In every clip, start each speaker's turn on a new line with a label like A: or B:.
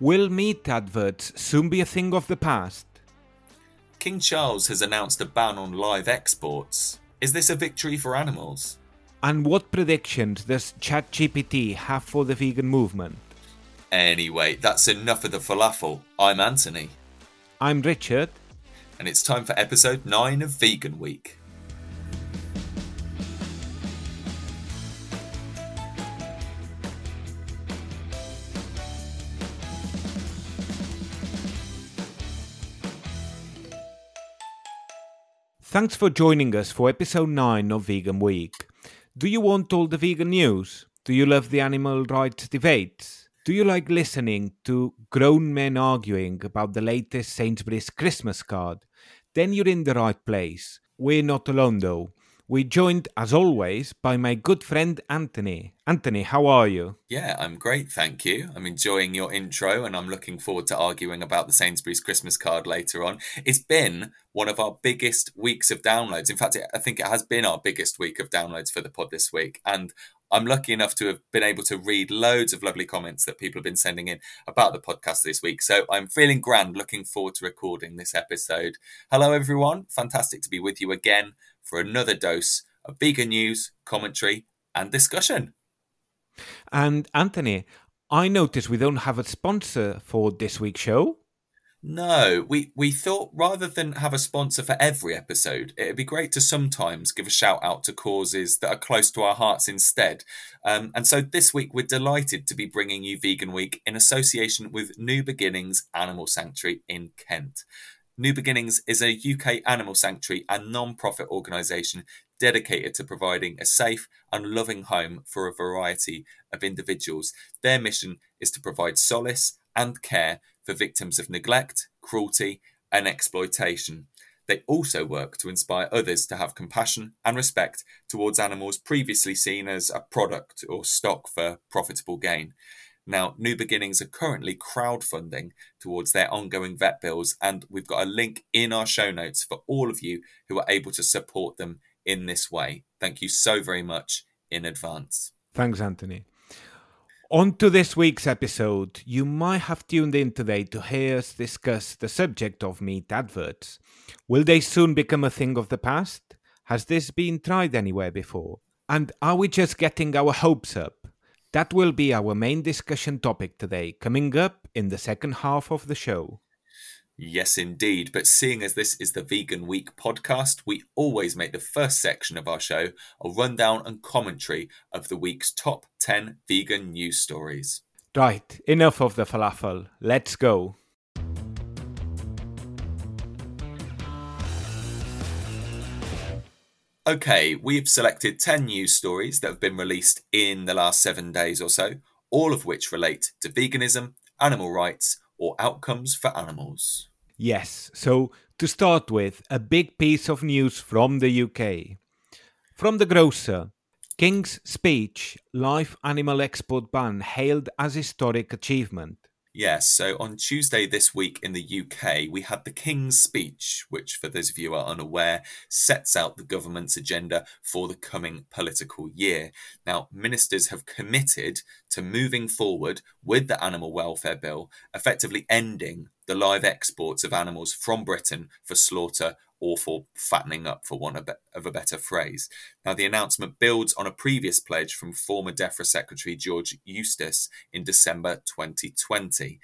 A: Will meat adverts soon be a thing of the past?
B: King Charles has announced a ban on live exports. Is this a victory for animals?
A: And what predictions does ChatGPT have for the vegan movement?
B: Anyway, that's enough of the falafel. I'm Anthony.
A: I'm Richard.
B: And it's time for episode 9 of Vegan Week.
A: Thanks for joining us for episode 9 of Vegan Week. Do you want all the vegan news? Do you love the animal rights debates? Do you like listening to grown men arguing about the latest Sainsbury's Christmas card? Then you're in the right place. We're not alone though. We're joined, as always, by my good friend Anthony. Anthony, how are you?
B: Yeah, I'm great, thank you. I'm enjoying your intro and I'm looking forward to arguing about the Sainsbury's Christmas card later on. It's been one of our biggest weeks of downloads. In fact, I think it has been our biggest week of downloads for the pod this week. And I'm lucky enough to have been able to read loads of lovely comments that people have been sending in about the podcast this week. So I'm feeling grand, looking forward to recording this episode. Hello, everyone. Fantastic to be with you again for another dose of vegan news, commentary, and discussion.
A: And Anthony, I notice we don't have a sponsor for this week's show.
B: No, we, we thought rather than have a sponsor for every episode, it'd be great to sometimes give a shout out to causes that are close to our hearts instead. Um, and so this week, we're delighted to be bringing you Vegan Week in association with New Beginnings Animal Sanctuary in Kent. New Beginnings is a UK animal sanctuary and non profit organisation dedicated to providing a safe and loving home for a variety of individuals. Their mission is to provide solace and care for victims of neglect, cruelty, and exploitation. They also work to inspire others to have compassion and respect towards animals previously seen as a product or stock for profitable gain. Now, New Beginnings are currently crowdfunding towards their ongoing vet bills, and we've got a link in our show notes for all of you who are able to support them in this way. Thank you so very much in advance.
A: Thanks, Anthony. On to this week's episode. You might have tuned in today to hear us discuss the subject of meat adverts. Will they soon become a thing of the past? Has this been tried anywhere before? And are we just getting our hopes up? That will be our main discussion topic today, coming up in the second half of the show.
B: Yes, indeed. But seeing as this is the Vegan Week podcast, we always make the first section of our show a rundown and commentary of the week's top 10 vegan news stories.
A: Right, enough of the falafel. Let's go.
B: Okay, we've selected 10 news stories that have been released in the last seven days or so, all of which relate to veganism, animal rights, or outcomes for animals.
A: Yes, so to start with, a big piece of news from the UK. From the grocer, King's speech, live animal export ban hailed as historic achievement.
B: Yes, so on Tuesday this week in the UK, we had the King's Speech, which, for those of you who are unaware, sets out the government's agenda for the coming political year. Now, ministers have committed to moving forward with the Animal Welfare Bill, effectively ending the live exports of animals from Britain for slaughter or for fattening up, for want of a better phrase. Now, the announcement builds on a previous pledge from former DEFRA Secretary George Eustice in December 2020.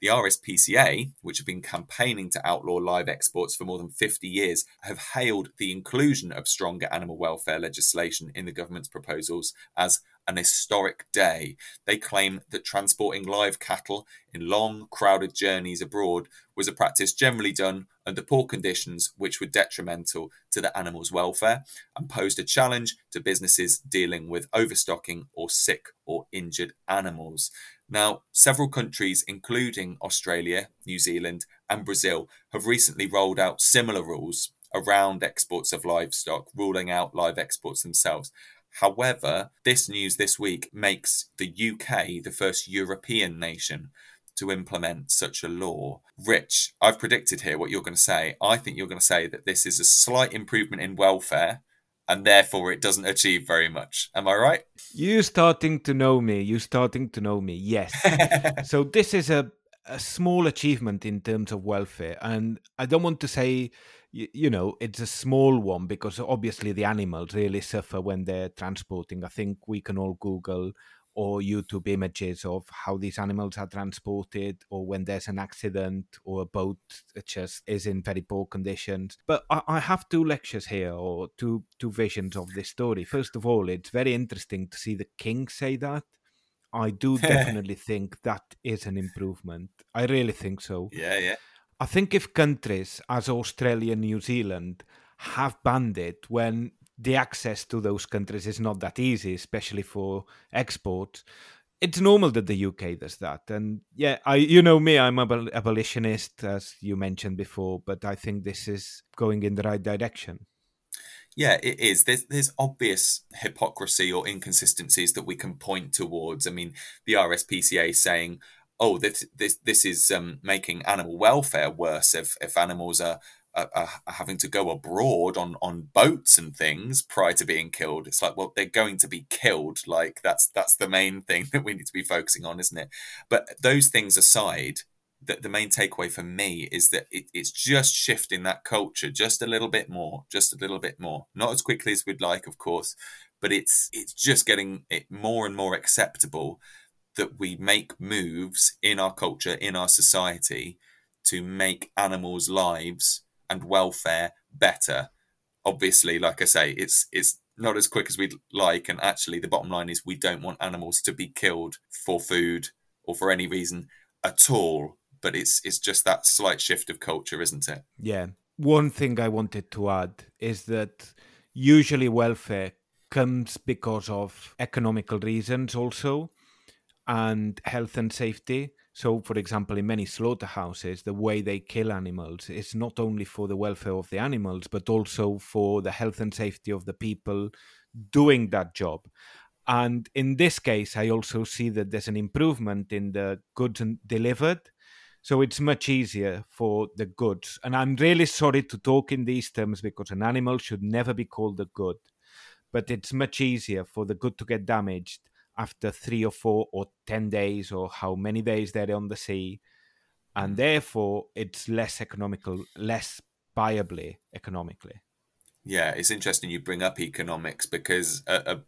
B: The RSPCA, which have been campaigning to outlaw live exports for more than 50 years, have hailed the inclusion of stronger animal welfare legislation in the government's proposals as an historic day. They claim that transporting live cattle in long, crowded journeys abroad was a practice generally done under poor conditions which were detrimental to the animal's welfare and posed a challenge to businesses dealing with overstocking or sick or injured animals. Now, several countries, including Australia, New Zealand, and Brazil, have recently rolled out similar rules around exports of livestock, ruling out live exports themselves. However, this news this week makes the UK the first European nation to implement such a law. Rich, I've predicted here what you're going to say. I think you're going to say that this is a slight improvement in welfare and therefore it doesn't achieve very much. Am I right?
A: You're starting to know me. You're starting to know me. Yes. so this is a a small achievement in terms of welfare. And I don't want to say, you, you know, it's a small one because obviously the animals really suffer when they're transporting. I think we can all Google or YouTube images of how these animals are transported, or when there's an accident or a boat just is in very poor conditions. But I, I, have two lectures here, or two two visions of this story. First of all, it's very interesting to see the king say that. I do definitely think that is an improvement. I really think so.
B: Yeah, yeah.
A: I think if countries as Australia and New Zealand have banned it when the access to those countries is not that easy, especially for export. It's normal that the UK does that, and yeah, I you know me, I'm an abolitionist, as you mentioned before, but I think this is going in the right direction.
B: Yeah, it is. There's there's obvious hypocrisy or inconsistencies that we can point towards. I mean, the RSPCA saying, "Oh, this this this is um, making animal welfare worse if if animals are are, are, having to go abroad on on boats and things prior to being killed. It's like well they're going to be killed. Like that's that's the main thing that we need to be focusing on isn't it? But those things aside the, the main takeaway for me is that it, it's just shifting that culture just a little bit more just a little bit more. Not as quickly as we'd like of course but it's it's just getting it more and more acceptable that we make moves in our culture in our society to make animals lives and welfare better. Obviously, like I say, it's it's not as quick as we'd like, and actually, the bottom line is we don't want animals to be killed for food or for any reason at all. But it's it's just that slight shift of culture, isn't it?
A: Yeah. One thing I wanted to add is that usually welfare comes because of economical reasons also and health and safety so, for example, in many slaughterhouses, the way they kill animals is not only for the welfare of the animals, but also for the health and safety of the people doing that job. And in this case, I also see that there's an improvement in the goods delivered. So it's much easier for the goods. And I'm really sorry to talk in these terms because an animal should never be called a good. But it's much easier for the good to get damaged after three or four or 10 days or how many days they're on the sea. And mm. therefore, it's less economical, less viably economically.
B: Yeah, it's interesting you bring up economics because a, a,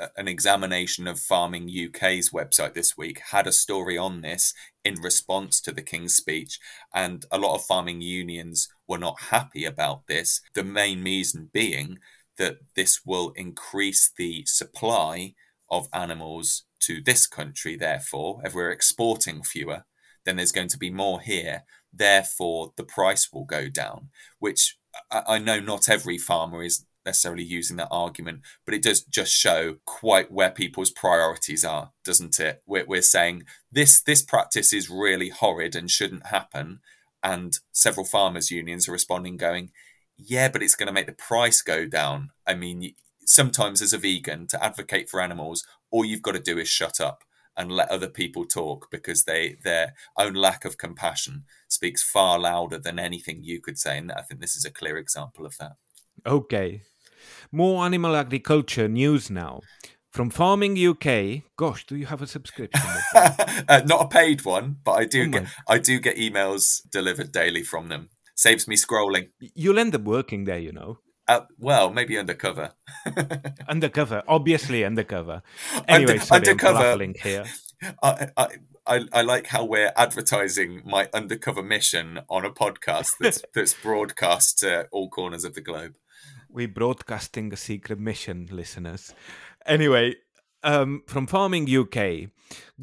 B: a, an examination of Farming UK's website this week had a story on this in response to the King's speech, and a lot of farming unions were not happy about this. The main reason being that this will increase the supply of animals to this country, therefore, if we're exporting fewer, then there's going to be more here. Therefore, the price will go down, which I know not every farmer is necessarily using that argument, but it does just show quite where people's priorities are, doesn't it? We're, we're saying this this practice is really horrid and shouldn't happen, and several farmers unions are responding, going, "Yeah, but it's going to make the price go down." I mean, sometimes as a vegan to advocate for animals all you've got to do is shut up and let other people talk because they their own lack of compassion speaks far louder than anything you could say and i think this is a clear example of that
A: okay more animal agriculture news now from Farming UK. Gosh, do you have a subscription?
B: uh, not a paid one, but I do oh get I do get emails delivered daily from them. Saves me scrolling.
A: You'll end up working there, you know.
B: Uh, well, maybe undercover.
A: undercover, obviously undercover. Anyway, Under, sorry, undercover. here.
B: I, I, I, I like how we're advertising my undercover mission on a podcast that's that's broadcast to all corners of the globe.
A: We're broadcasting a secret mission, listeners. Anyway, um, from Farming UK,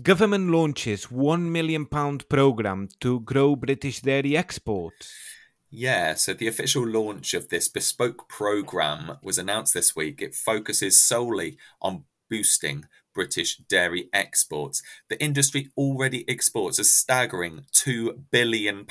A: government launches one million pound program to grow British dairy exports.
B: Yeah, so the official launch of this bespoke program was announced this week. It focuses solely on boosting British dairy exports. The industry already exports a staggering £2 billion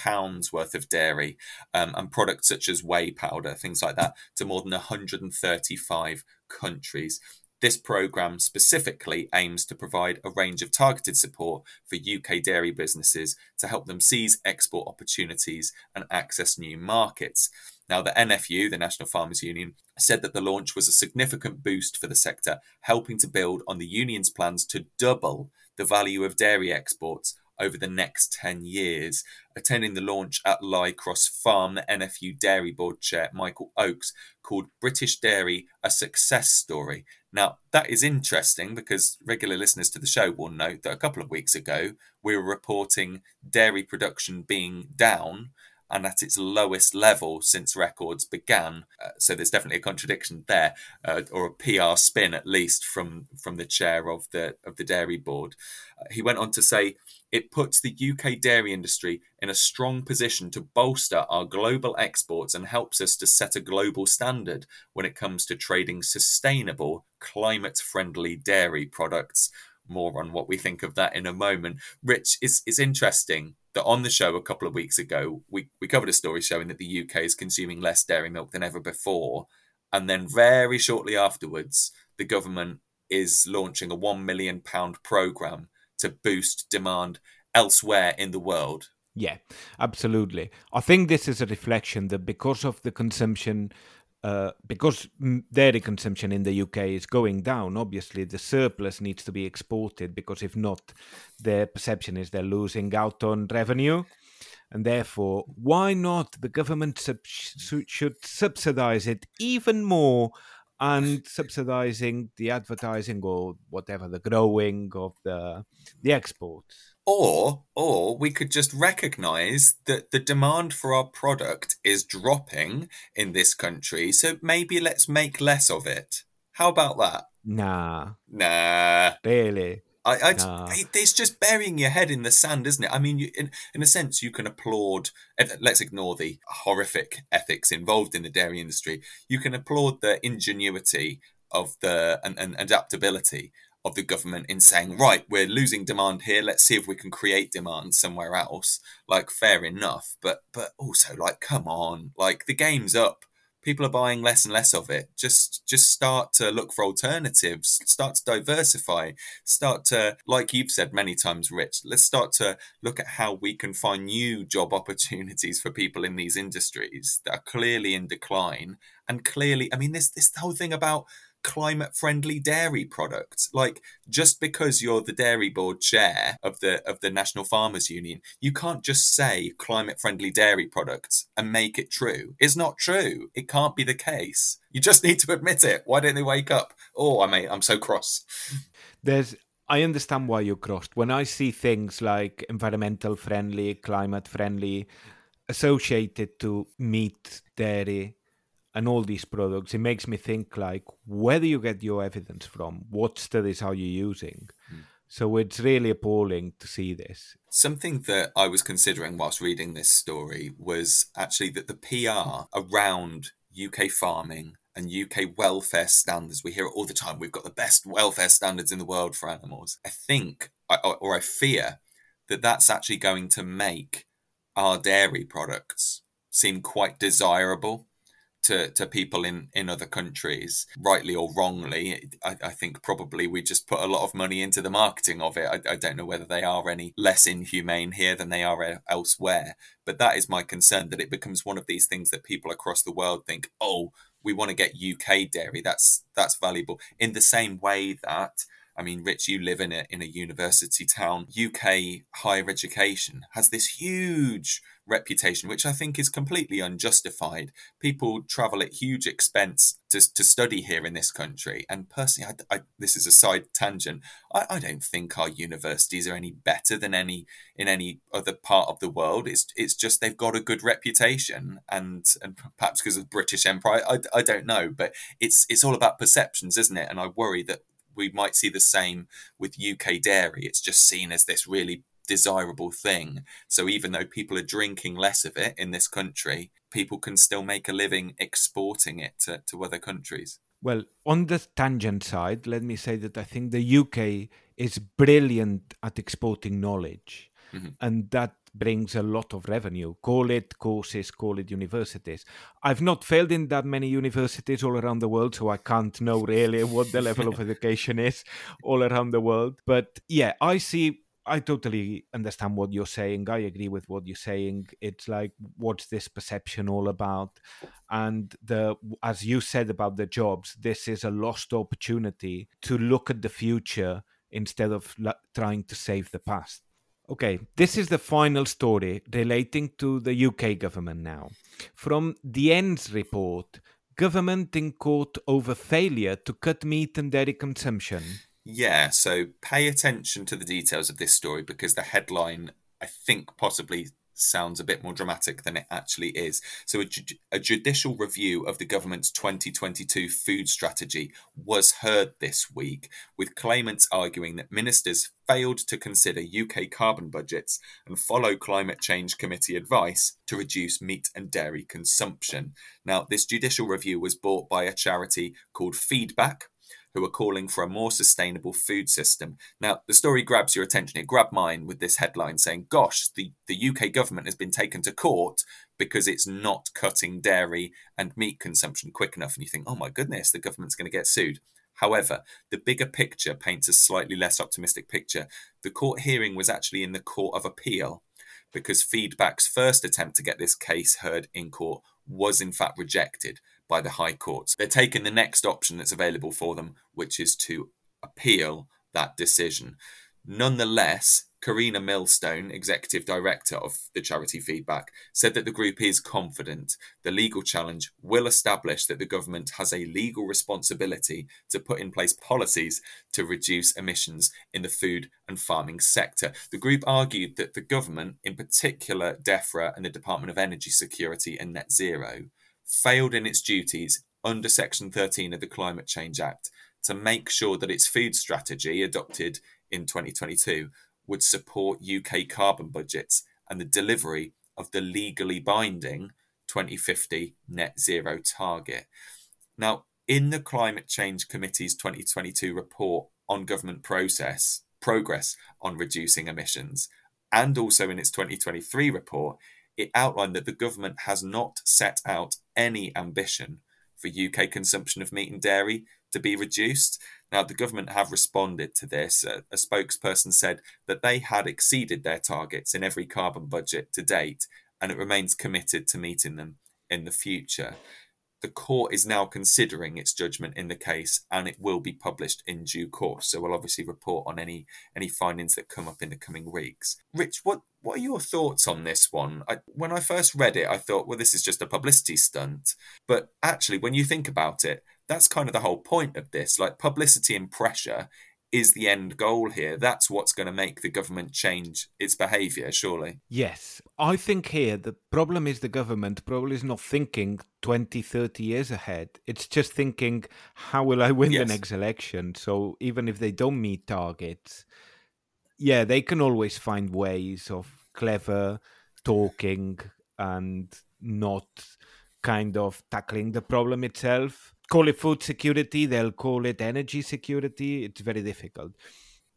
B: worth of dairy um, and products such as whey powder, things like that, to more than 135 countries. This programme specifically aims to provide a range of targeted support for UK dairy businesses to help them seize export opportunities and access new markets. Now, the NFU, the National Farmers Union, said that the launch was a significant boost for the sector, helping to build on the union's plans to double the value of dairy exports over the next 10 years. Attending the launch at Lycross Farm, the NFU Dairy Board Chair Michael Oakes called British Dairy a success story. Now, that is interesting because regular listeners to the show will note that a couple of weeks ago we were reporting dairy production being down and at its lowest level since records began. Uh, so there's definitely a contradiction there, uh, or a PR spin at least from from the chair of the of the dairy board. Uh, he went on to say it puts the UK dairy industry in a strong position to bolster our global exports and helps us to set a global standard when it comes to trading sustainable, climate friendly dairy products. More on what we think of that in a moment. Rich, it's, it's interesting that on the show a couple of weeks ago, we, we covered a story showing that the UK is consuming less dairy milk than ever before. And then very shortly afterwards, the government is launching a £1 million programme to boost demand elsewhere in the world.
A: Yeah, absolutely. I think this is a reflection that because of the consumption uh, because dairy consumption in the UK is going down, obviously the surplus needs to be exported because if not, the perception is they're losing out on revenue. And therefore, why not the government sub- should subsidize it even more and subsidizing the advertising or whatever the growing of the the exports?
B: Or, or we could just recognize that the demand for our product is dropping in this country, so maybe let's make less of it. How about that?
A: Nah.
B: Nah.
A: Really?
B: I, I, nah. it's just burying your head in the sand, isn't it? I mean, you, in in a sense, you can applaud. Eh, let's ignore the horrific ethics involved in the dairy industry. You can applaud the ingenuity of the and, and adaptability of the government in saying, right, we're losing demand here. Let's see if we can create demand somewhere else. Like, fair enough, but but also like, come on, like the game's up. People are buying less and less of it. Just just start to look for alternatives. Start to diversify. Start to, like you've said many times, Rich. Let's start to look at how we can find new job opportunities for people in these industries that are clearly in decline and clearly. I mean, this this whole thing about climate friendly dairy products. Like just because you're the dairy board chair of the of the national farmers union you can't just say climate friendly dairy products and make it true. It's not true. It can't be the case. You just need to admit it. Why don't they wake up? Oh i mean i'm so cross.
A: There's I understand why you're crossed. When I see things like environmental friendly, climate friendly associated to meat, dairy, and all these products, it makes me think like where do you get your evidence from? What studies are you using? Mm. So it's really appalling to see this.
B: Something that I was considering whilst reading this story was actually that the PR around UK farming and UK welfare standards, we hear it all the time. We've got the best welfare standards in the world for animals. I think, or I fear, that that's actually going to make our dairy products seem quite desirable to, to people in, in other countries, rightly or wrongly. I, I think probably we just put a lot of money into the marketing of it. I, I don't know whether they are any less inhumane here than they are elsewhere. But that is my concern that it becomes one of these things that people across the world think, oh, we want to get UK dairy. That's that's valuable. In the same way that I mean, Rich, you live in a in a university town. UK higher education has this huge reputation, which I think is completely unjustified. People travel at huge expense to, to study here in this country. And personally, I, I, this is a side tangent. I, I don't think our universities are any better than any in any other part of the world. It's it's just they've got a good reputation, and and perhaps because of the British Empire, I, I don't know. But it's it's all about perceptions, isn't it? And I worry that we might see the same with UK dairy. It's just seen as this really desirable thing. So even though people are drinking less of it in this country, people can still make a living exporting it to, to other countries.
A: Well, on the tangent side, let me say that I think the UK is brilliant at exporting knowledge. Mm-hmm. And that brings a lot of revenue. Call it courses, call it universities. I've not failed in that many universities all around the world, so I can't know really what the level of education is all around the world. But yeah, I see I totally understand what you're saying. I agree with what you're saying. It's like, what's this perception all about? And the, as you said about the jobs, this is a lost opportunity to look at the future instead of trying to save the past. Okay, this is the final story relating to the UK government now. From the ENDS report, government in court over failure to cut meat and dairy consumption.
B: Yeah, so pay attention to the details of this story because the headline, I think, possibly sounds a bit more dramatic than it actually is. So, a, ju- a, judicial review of the government's 2022 food strategy was heard this week, with claimants arguing that ministers failed to consider UK carbon budgets and follow climate change committee advice to reduce meat and dairy consumption. Now, this judicial review was bought by a charity called Feedback, who are calling for a more sustainable food system. Now, the story grabs your attention. It grabbed mine with this headline saying, Gosh, the, the UK government has been taken to court because it's not cutting dairy and meat consumption quick enough. And you think, Oh my goodness, the government's going to get sued. However, the bigger picture paints a slightly less optimistic picture. The court hearing was actually in the Court of Appeal because Feedback's first attempt to get this case heard in court was in fact rejected by the High Courts. They're taking the next option that's available for them, which is to appeal that decision. Nonetheless, Carina Millstone, executive director of the charity Feedback, said that the group is confident the legal challenge will establish that the government has a legal responsibility to put in place policies to reduce emissions in the food and farming sector. The group argued that the government, in particular DEFRA and the Department of Energy Security and Net Zero, failed in its duties under Section 13 of the Climate Change Act to make sure that its food strategy, adopted in 2022, would support UK carbon budgets and the delivery of the legally binding 2050 net zero target. Now, in the Climate Change Committee's 2022 report on government process progress on reducing emissions, and also in its 2023 report, it outlined that the government has not set out any ambition for UK consumption of meat and dairy to be reduced. Now, the government have responded to this. A, a spokesperson said that they had exceeded their targets in every carbon budget to date, and it remains committed to meeting them in the future the court is now considering its judgment in the case and it will be published in due course. So we'll obviously report on any any findings that come up in the coming weeks. Rich what what are your thoughts on this one? I, when i first read it i thought well this is just a publicity stunt. But actually when you think about it that's kind of the whole point of this. Like publicity and pressure is the end goal here. That's what's going to make the government change its behaviour, surely.
A: Yes. I think here the problem is the government probably is not thinking 20, 30 years ahead. It's just thinking, how will I win yes. the next election? So even if they don't meet targets, yeah, they can always find ways of clever talking and not kind of tackling the problem itself call it food security, they'll call it energy security. It's very difficult.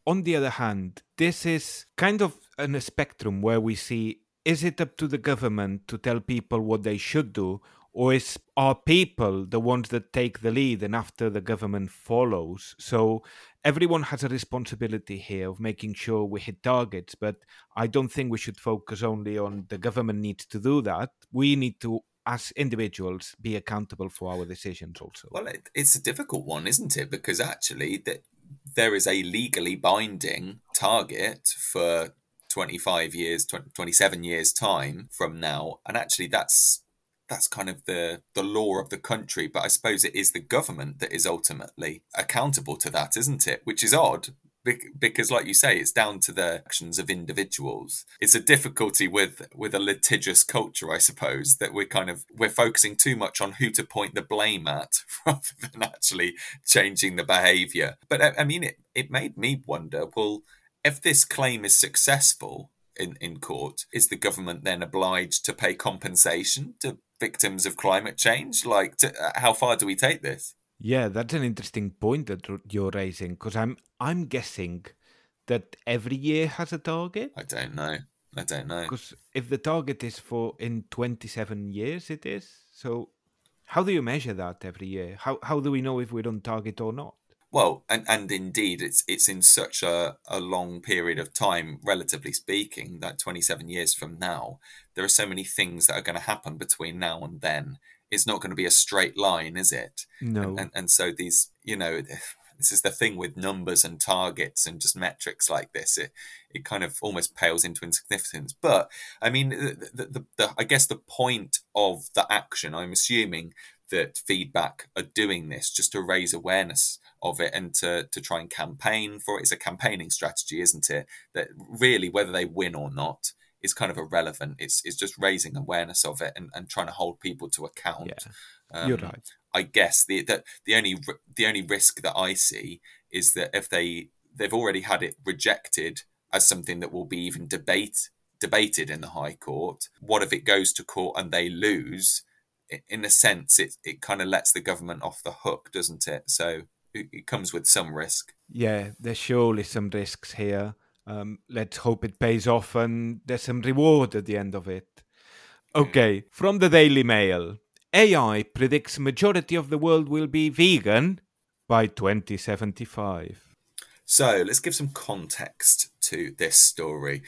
A: On the other hand, this is kind of in a spectrum where we see is it up to the government to tell people what they should do, or is are people the ones that take the lead and after the government follows? So everyone has a responsibility here of making sure we hit targets, but I don't think we should focus only on the government needs to do that. We need to as individuals be accountable for our decisions also.
B: Well it, it's a difficult one isn't it? Because actually that there is a legally binding target for 25 years 20, 27 years time from now. And actually that's that's kind of the the law of the country. But i suppose it is the government that is ultimately accountable to that isn't it? Which is odd because like you say it's down to the actions of individuals. It's a difficulty with with a litigious culture i suppose that we're kind of we're focusing too much on who to point the blame at rather than actually changing the behavior. But i, I mean it, it made me wonder well if this claim is successful in, in court is the government then obliged to pay compensation to victims of climate change? Like to, uh, how far do we take this
A: yeah, that's an interesting point that you're raising because I'm I'm guessing that every year has a target.
B: I don't know. I don't know.
A: Because if the target is for in 27 years, it is. So how do you measure that every year? How how do we know if we're on target or not?
B: Well, and, and indeed, it's it's in such a, a long period of time, relatively speaking, that 27 years from now, there are so many things that are going to happen between now and then it's not going to be a straight line, is it?
A: No.
B: And, and, and so these, you know, this is the thing with numbers and targets and just metrics like this. It it kind of almost pales into insignificance. But I mean, the, the, the, the I guess the point of the action, I'm assuming that feedback are doing this just to raise awareness of it and to, to try and campaign for it. It's a campaigning strategy, isn't it? That really, whether they win or not, is kind of irrelevant. It's it's just raising awareness of it and, and trying to hold people to account.
A: Yeah, um, you're right.
B: I guess the, the the only the only risk that I see is that if they they've already had it rejected as something that will be even debate debated in the High Court. What if it goes to court and they lose? In a sense, it it kind of lets the government off the hook, doesn't it? So it, it comes with some risk.
A: Yeah, there's surely some risks here. Um, let's hope it pays off and there's some reward at the end of it. Okay, from the Daily Mail. AI predicts majority of the world will be vegan by 2075.
B: So let's give some context to this story.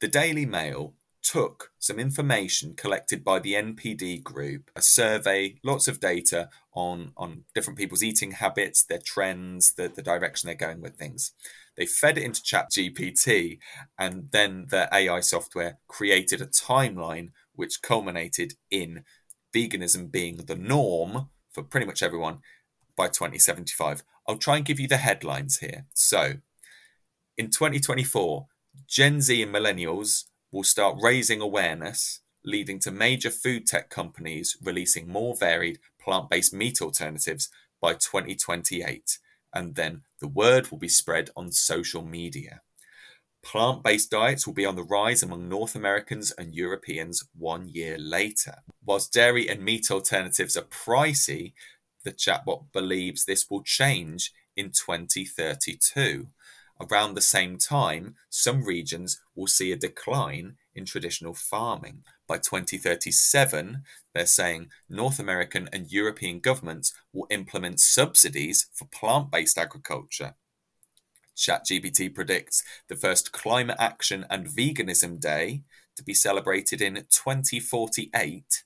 B: The Daily Mail took some information collected by the NPD group, a survey, lots of data on, on different people's eating habits, their trends, the, the direction they're going with things. They fed it into ChatGPT, and then the AI software created a timeline which culminated in veganism being the norm for pretty much everyone by 2075. I'll try and give you the headlines here. So, in 2024, Gen Z and millennials will start raising awareness, leading to major food tech companies releasing more varied plant based meat alternatives by 2028. And then the word will be spread on social media. Plant based diets will be on the rise among North Americans and Europeans one year later. Whilst dairy and meat alternatives are pricey, the chatbot believes this will change in 2032. Around the same time, some regions will see a decline in traditional farming. By 2037, they're saying North American and European governments will implement subsidies for plant based agriculture. ChatGPT predicts the first Climate Action and Veganism Day to be celebrated in 2048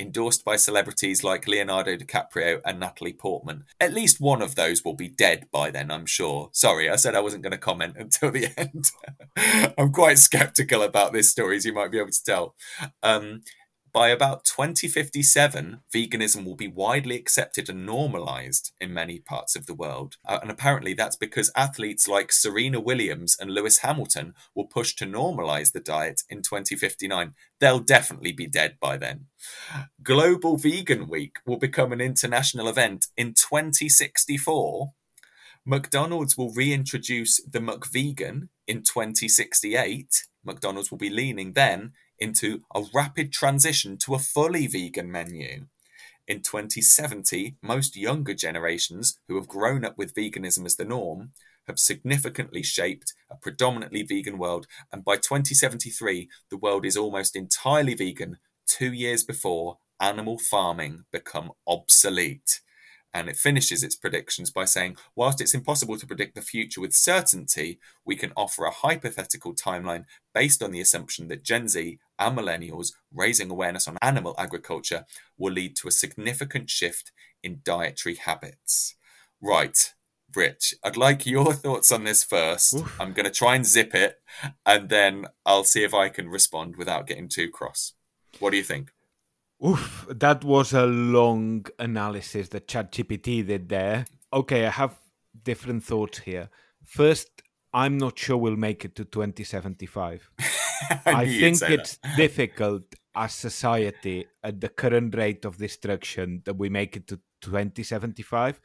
B: endorsed by celebrities like Leonardo DiCaprio and Natalie Portman. At least one of those will be dead by then, I'm sure. Sorry, I said I wasn't going to comment until the end. I'm quite skeptical about this story, as you might be able to tell. Um, by about 2057, veganism will be widely accepted and normalized in many parts of the world. Uh, and apparently, that's because athletes like Serena Williams and Lewis Hamilton will push to normalize the diet in 2059. They'll definitely be dead by then. Global Vegan Week will become an international event in 2064. McDonald's will reintroduce the McVegan in 2068. McDonald's will be leaning then into a rapid transition to a fully vegan menu. In 2070, most younger generations who have grown up with veganism as the norm have significantly shaped a predominantly vegan world, and by 2073, the world is almost entirely vegan, two years before animal farming become obsolete. And it finishes its predictions by saying, whilst it's impossible to predict the future with certainty, we can offer a hypothetical timeline based on the assumption that Gen Z and millennials raising awareness on animal agriculture will lead to a significant shift in dietary habits. Right, Rich, I'd like your thoughts on this first. Oof. I'm going to try and zip it, and then I'll see if I can respond without getting too cross. What do you think?
A: Oof, that was a long analysis that ChatGPT did there. Okay, I have different thoughts here. First, I'm not sure we'll make it to 2075. I, think it's that. difficult as society at the current rate of destruction that we make it to 2075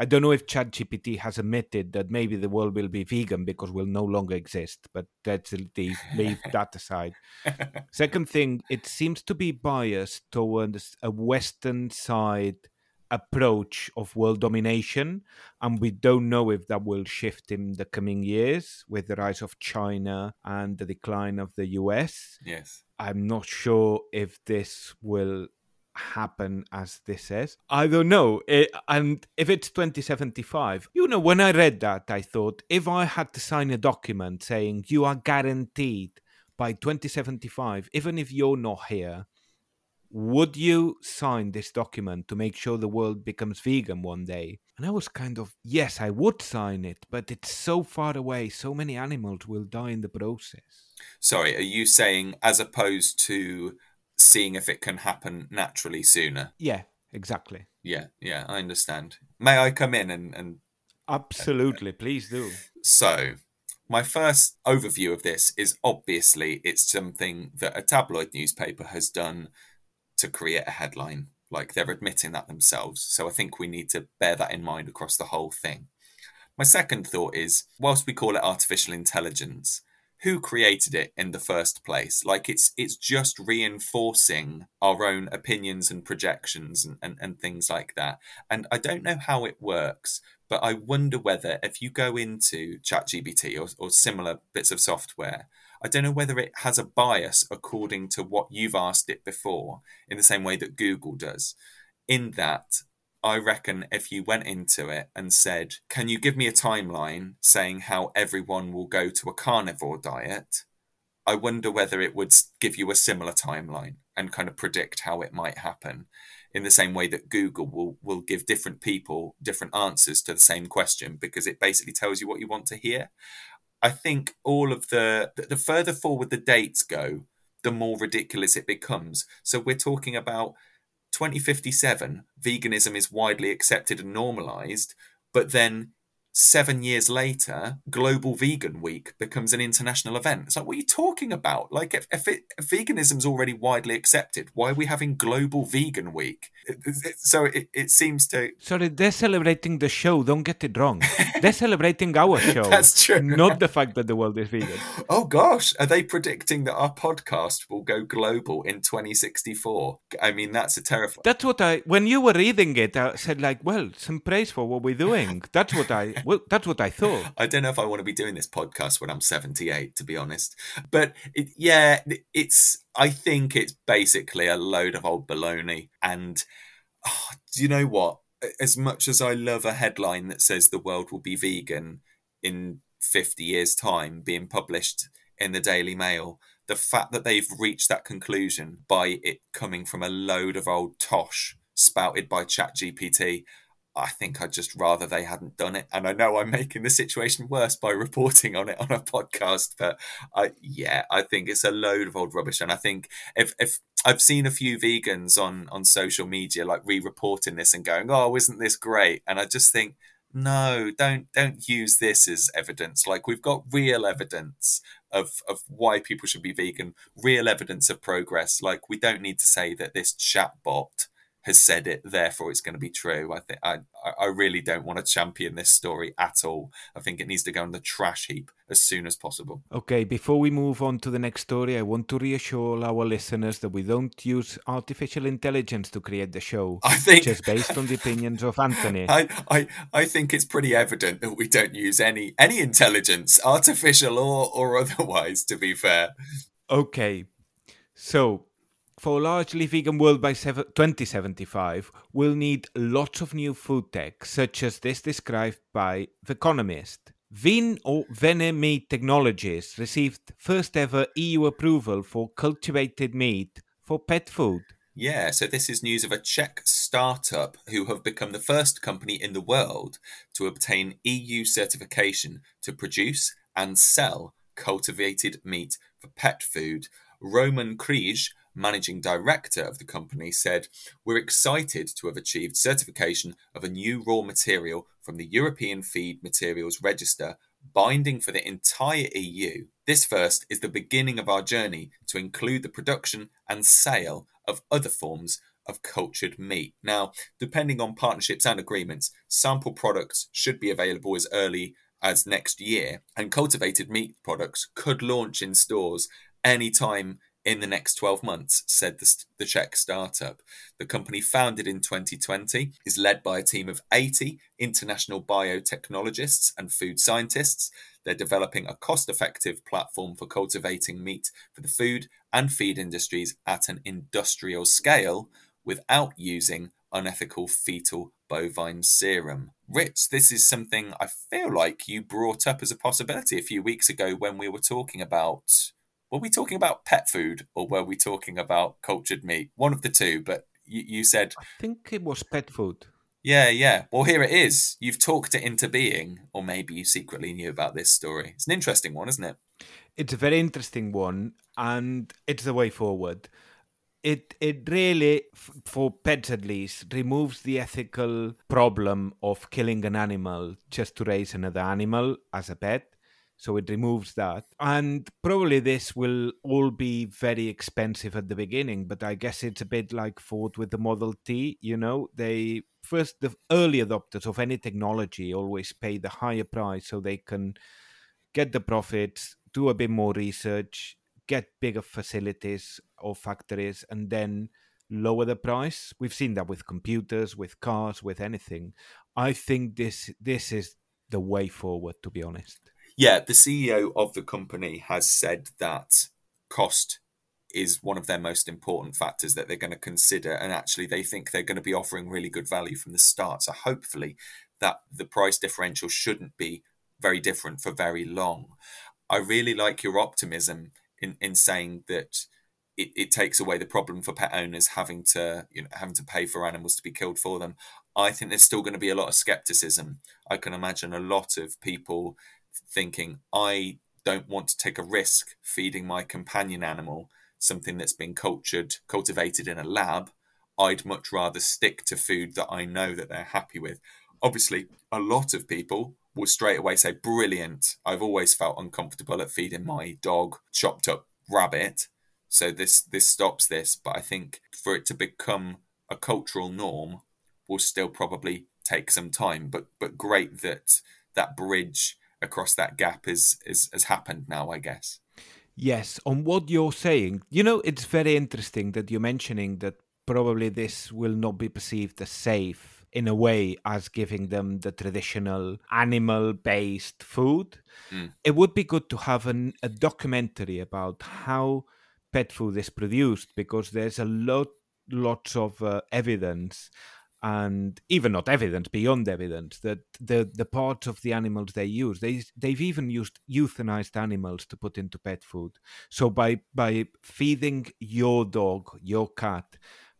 A: I don't know if ChatGPT has admitted that maybe the world will be vegan because we'll no longer exist, but let's leave, leave that aside. Second thing, it seems to be biased towards a Western side approach of world domination, and we don't know if that will shift in the coming years with the rise of China and the decline of the US.
B: Yes.
A: I'm not sure if this will happen as this is. I don't know. It, and if it's 2075, you know, when I read that, I thought if I had to sign a document saying you are guaranteed by 2075, even if you're not here, would you sign this document to make sure the world becomes vegan one day? And I was kind of, yes, I would sign it, but it's so far away. So many animals will die in the process.
B: Sorry, are you saying as opposed to seeing if it can happen naturally sooner?
A: Yeah, exactly.
B: Yeah, yeah, I understand. May I come in and, and
A: Absolutely, please do.
B: So, my first overview of this is obviously it's something that a tabloid newspaper has done to create a headline. Like they're admitting that themselves. So I think we need to bear that in mind across the whole thing. My second thought is whilst we call it artificial intelligence, who created it in the first place like it's it's just reinforcing our own opinions and projections and, and, and things like that and i don't know how it works but i wonder whether if you go into ChatGPT or, or similar bits of software i don't know whether it has a bias according to what you've asked it before in the same way that google does in that I reckon if you went into it and said, Can you give me a timeline saying how everyone will go to a carnivore diet? I wonder whether it would give you a similar timeline and kind of predict how it might happen in the same way that Google will, will give different people different answers to the same question because it basically tells you what you want to hear. I think all of the, the further forward the dates go, the more ridiculous it becomes. So we're talking about 2057, veganism is widely accepted and normalized, but then seven years later, Global Vegan Week becomes an international event. It's like, what are you talking about? Like, if, if, it, if veganism's already widely accepted, why are we having Global Vegan Week? It, it, so it, it seems to.
A: Sorry, they're celebrating the show. Don't get it wrong. They're celebrating our show.
B: That's true.
A: Not the fact that the world is vegan.
B: Oh, gosh. Are they predicting that our podcast will go global in 2064? I mean, that's a terrifying.
A: That's what I. When you were reading it, I said, like, well, some praise for what we're doing. That's what I well, that's what I thought.
B: I don't know if I want to be doing this podcast when I'm 78, to be honest. But it, yeah, it's. I think it's basically a load of old baloney. And oh, do you know what? As much as I love a headline that says the world will be vegan in 50 years' time, being published in the Daily Mail, the fact that they've reached that conclusion by it coming from a load of old tosh spouted by ChatGPT I think I'd just rather they hadn't done it. And I know I'm making the situation worse by reporting on it on a podcast, but I, yeah, I think it's a load of old rubbish. And I think if, if I've seen a few vegans on, on social media like re-reporting this and going, "Oh, isn't this great?" And I just think, no, don't don't use this as evidence. Like we've got real evidence of of why people should be vegan, real evidence of progress. Like we don't need to say that this chatbot has said it, therefore it's going to be true. I think I, I really don't want to champion this story at all. I think it needs to go in the trash heap as soon as possible.
A: Okay, before we move on to the next story, I want to reassure our listeners that we don't use artificial intelligence to create the show.
B: I think
A: just based on the opinions of Anthony.
B: I, I, I think it's pretty evident that we don't use any any intelligence, artificial or or otherwise. To be fair.
A: Okay, so for a largely vegan world by 2075, we'll need lots of new food tech, such as this described by The Economist. Vin or Bene Meat Technologies received first ever EU approval for cultivated meat for pet food.
B: Yeah, so this is news of a Czech startup who have become the first company in the world to obtain EU certification to produce and sell cultivated meat for pet food. Roman Kříž managing director of the company, said, We're excited to have achieved certification of a new raw material from the European Feed Materials Register, binding for the entire EU. This first is the beginning of our journey to include the production and sale of other forms of cultured meat. Now, depending on partnerships and agreements, sample products should be available as early as next year, and cultivated meat products could launch in stores anytime in the next 12 months, said the, the Czech startup. The company, founded in 2020, is led by a team of 80 international biotechnologists and food scientists. They're developing a cost effective platform for cultivating meat for the food and feed industries at an industrial scale without using unethical fetal bovine serum. Rich, this is something I feel like you brought up as a possibility a few weeks ago when we were talking about were we talking about pet food or were we talking about cultured meat? One of the two, but you, you said.
A: I think it was pet food.
B: Yeah, yeah. Well, here it is. You've talked it into being, or maybe you secretly knew about this story. It's an interesting one, isn't it?
A: It's a very interesting one, and it's the way forward. It it really, for pets at least, removes the ethical problem of killing an animal just to raise another animal as a pet. So it removes that. And probably this will all be very expensive at the beginning, but I guess it's a bit like Ford with the Model T. You know, they first, the early adopters of any technology always pay the higher price so they can get the profits, do a bit more research, get bigger facilities or factories, and then lower the price. We've seen that with computers, with cars, with anything. I think this this is the way forward, to be honest.
B: Yeah, the CEO of the company has said that cost is one of their most important factors that they're going to consider. And actually, they think they're going to be offering really good value from the start. So hopefully, that the price differential shouldn't be very different for very long. I really like your optimism in, in saying that it, it takes away the problem for pet owners having to you know having to pay for animals to be killed for them. I think there's still going to be a lot of skepticism. I can imagine a lot of people thinking, I don't want to take a risk feeding my companion animal something that's been cultured, cultivated in a lab. I'd much rather stick to food that I know that they're happy with. Obviously, a lot of people will straight away say, Brilliant. I've always felt uncomfortable at feeding my dog chopped up rabbit. So this this stops this. But I think for it to become a cultural norm will still probably take some time. But but great that that bridge across that gap is, is has happened now, I guess.
A: Yes, on what you're saying, you know, it's very interesting that you're mentioning that probably this will not be perceived as safe in a way as giving them the traditional animal based food. Mm. It would be good to have an, a documentary about how pet food is produced because there's a lot lots of uh, evidence and even not evident, beyond evident, that the, the parts of the animals they use, they, they've even used euthanized animals to put into pet food. So by, by feeding your dog, your cat,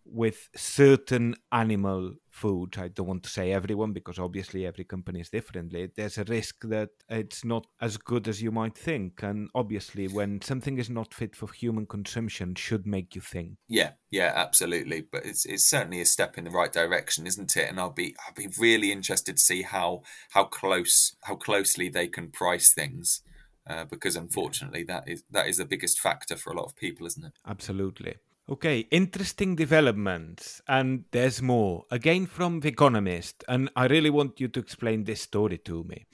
A: with certain animal foods. I don't want to say everyone because obviously every company is differently. There's a risk that it's not as good as you might think, and obviously, when something is not fit for human consumption, should make you think.
B: Yeah, yeah, absolutely. But it's it's certainly a step in the right direction, isn't it? And I'll be I'll be really interested to see how how close how closely they can price things. Uh, because unfortunately, that is that is the biggest factor for a lot of people, isn't it?
A: Absolutely. Okay, interesting developments, and there's more. Again from The Economist, and I really want you to explain this story to me.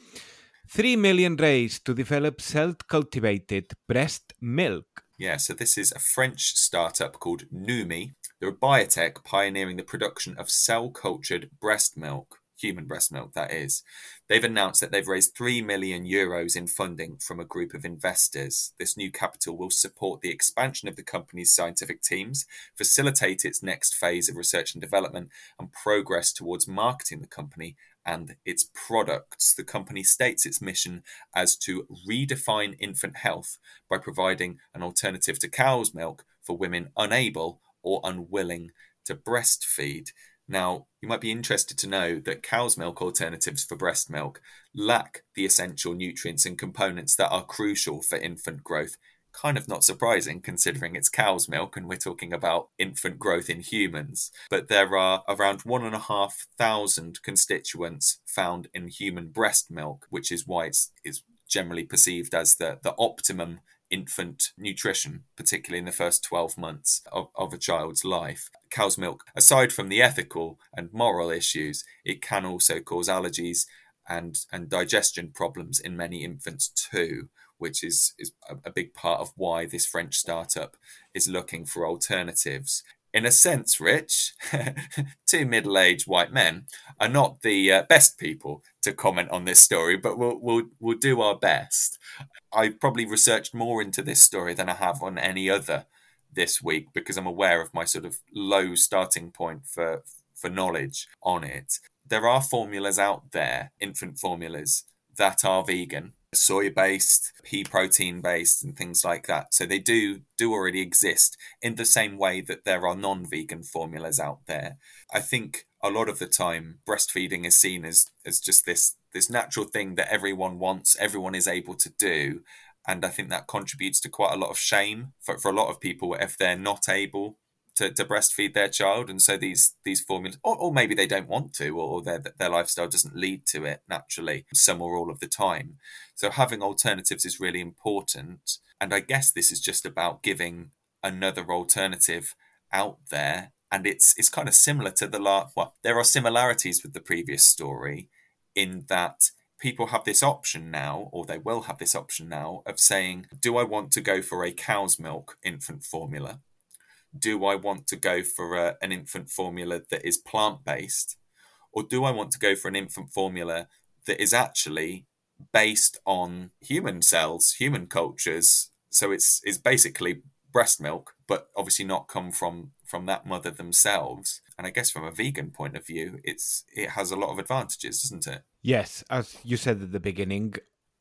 A: Three million raised to develop self cultivated breast milk.
B: Yeah, so this is a French startup called Noumi. They're a biotech pioneering the production of cell cultured breast milk human breast milk, that is. They've announced that they've raised 3 million euros in funding from a group of investors. This new capital will support the expansion of the company's scientific teams, facilitate its next phase of research and development, and progress towards marketing the company and its products. The company states its mission as to redefine infant health by providing an alternative to cow's milk for women unable or unwilling to breastfeed. Now, you might be interested to know that cow's milk alternatives for breast milk lack the essential nutrients and components that are crucial for infant growth. Kind of not surprising considering it's cow's milk and we're talking about infant growth in humans. But there are around one and a half thousand constituents found in human breast milk, which is why it's, it's generally perceived as the, the optimum infant nutrition, particularly in the first 12 months of, of a child's life. Cow's milk, aside from the ethical and moral issues, it can also cause allergies and, and digestion problems in many infants too, which is, is a, a big part of why this French startup is looking for alternatives in a sense, Rich, two middle aged white men are not the uh, best people to comment on this story, but we'll, we'll, we'll do our best. I've probably researched more into this story than I have on any other this week because I'm aware of my sort of low starting point for, for knowledge on it. There are formulas out there, infant formulas, that are vegan soy based, pea protein based, and things like that. So they do do already exist in the same way that there are non vegan formulas out there. I think a lot of the time breastfeeding is seen as as just this this natural thing that everyone wants, everyone is able to do. And I think that contributes to quite a lot of shame for, for a lot of people if they're not able to, to breastfeed their child. And so these these formulas, or, or maybe they don't want to, or their their lifestyle doesn't lead to it naturally, some or all of the time. So having alternatives is really important. And I guess this is just about giving another alternative out there and it's it's kind of similar to the last well there are similarities with the previous story in that people have this option now or they will have this option now of saying do i want to go for a cow's milk infant formula do i want to go for a, an infant formula that is plant based or do i want to go for an infant formula that is actually based on human cells human cultures so it's it's basically breast milk, but obviously not come from from that mother themselves. And I guess from a vegan point of view, it's it has a lot of advantages, doesn't it?
A: Yes, as you said at the beginning,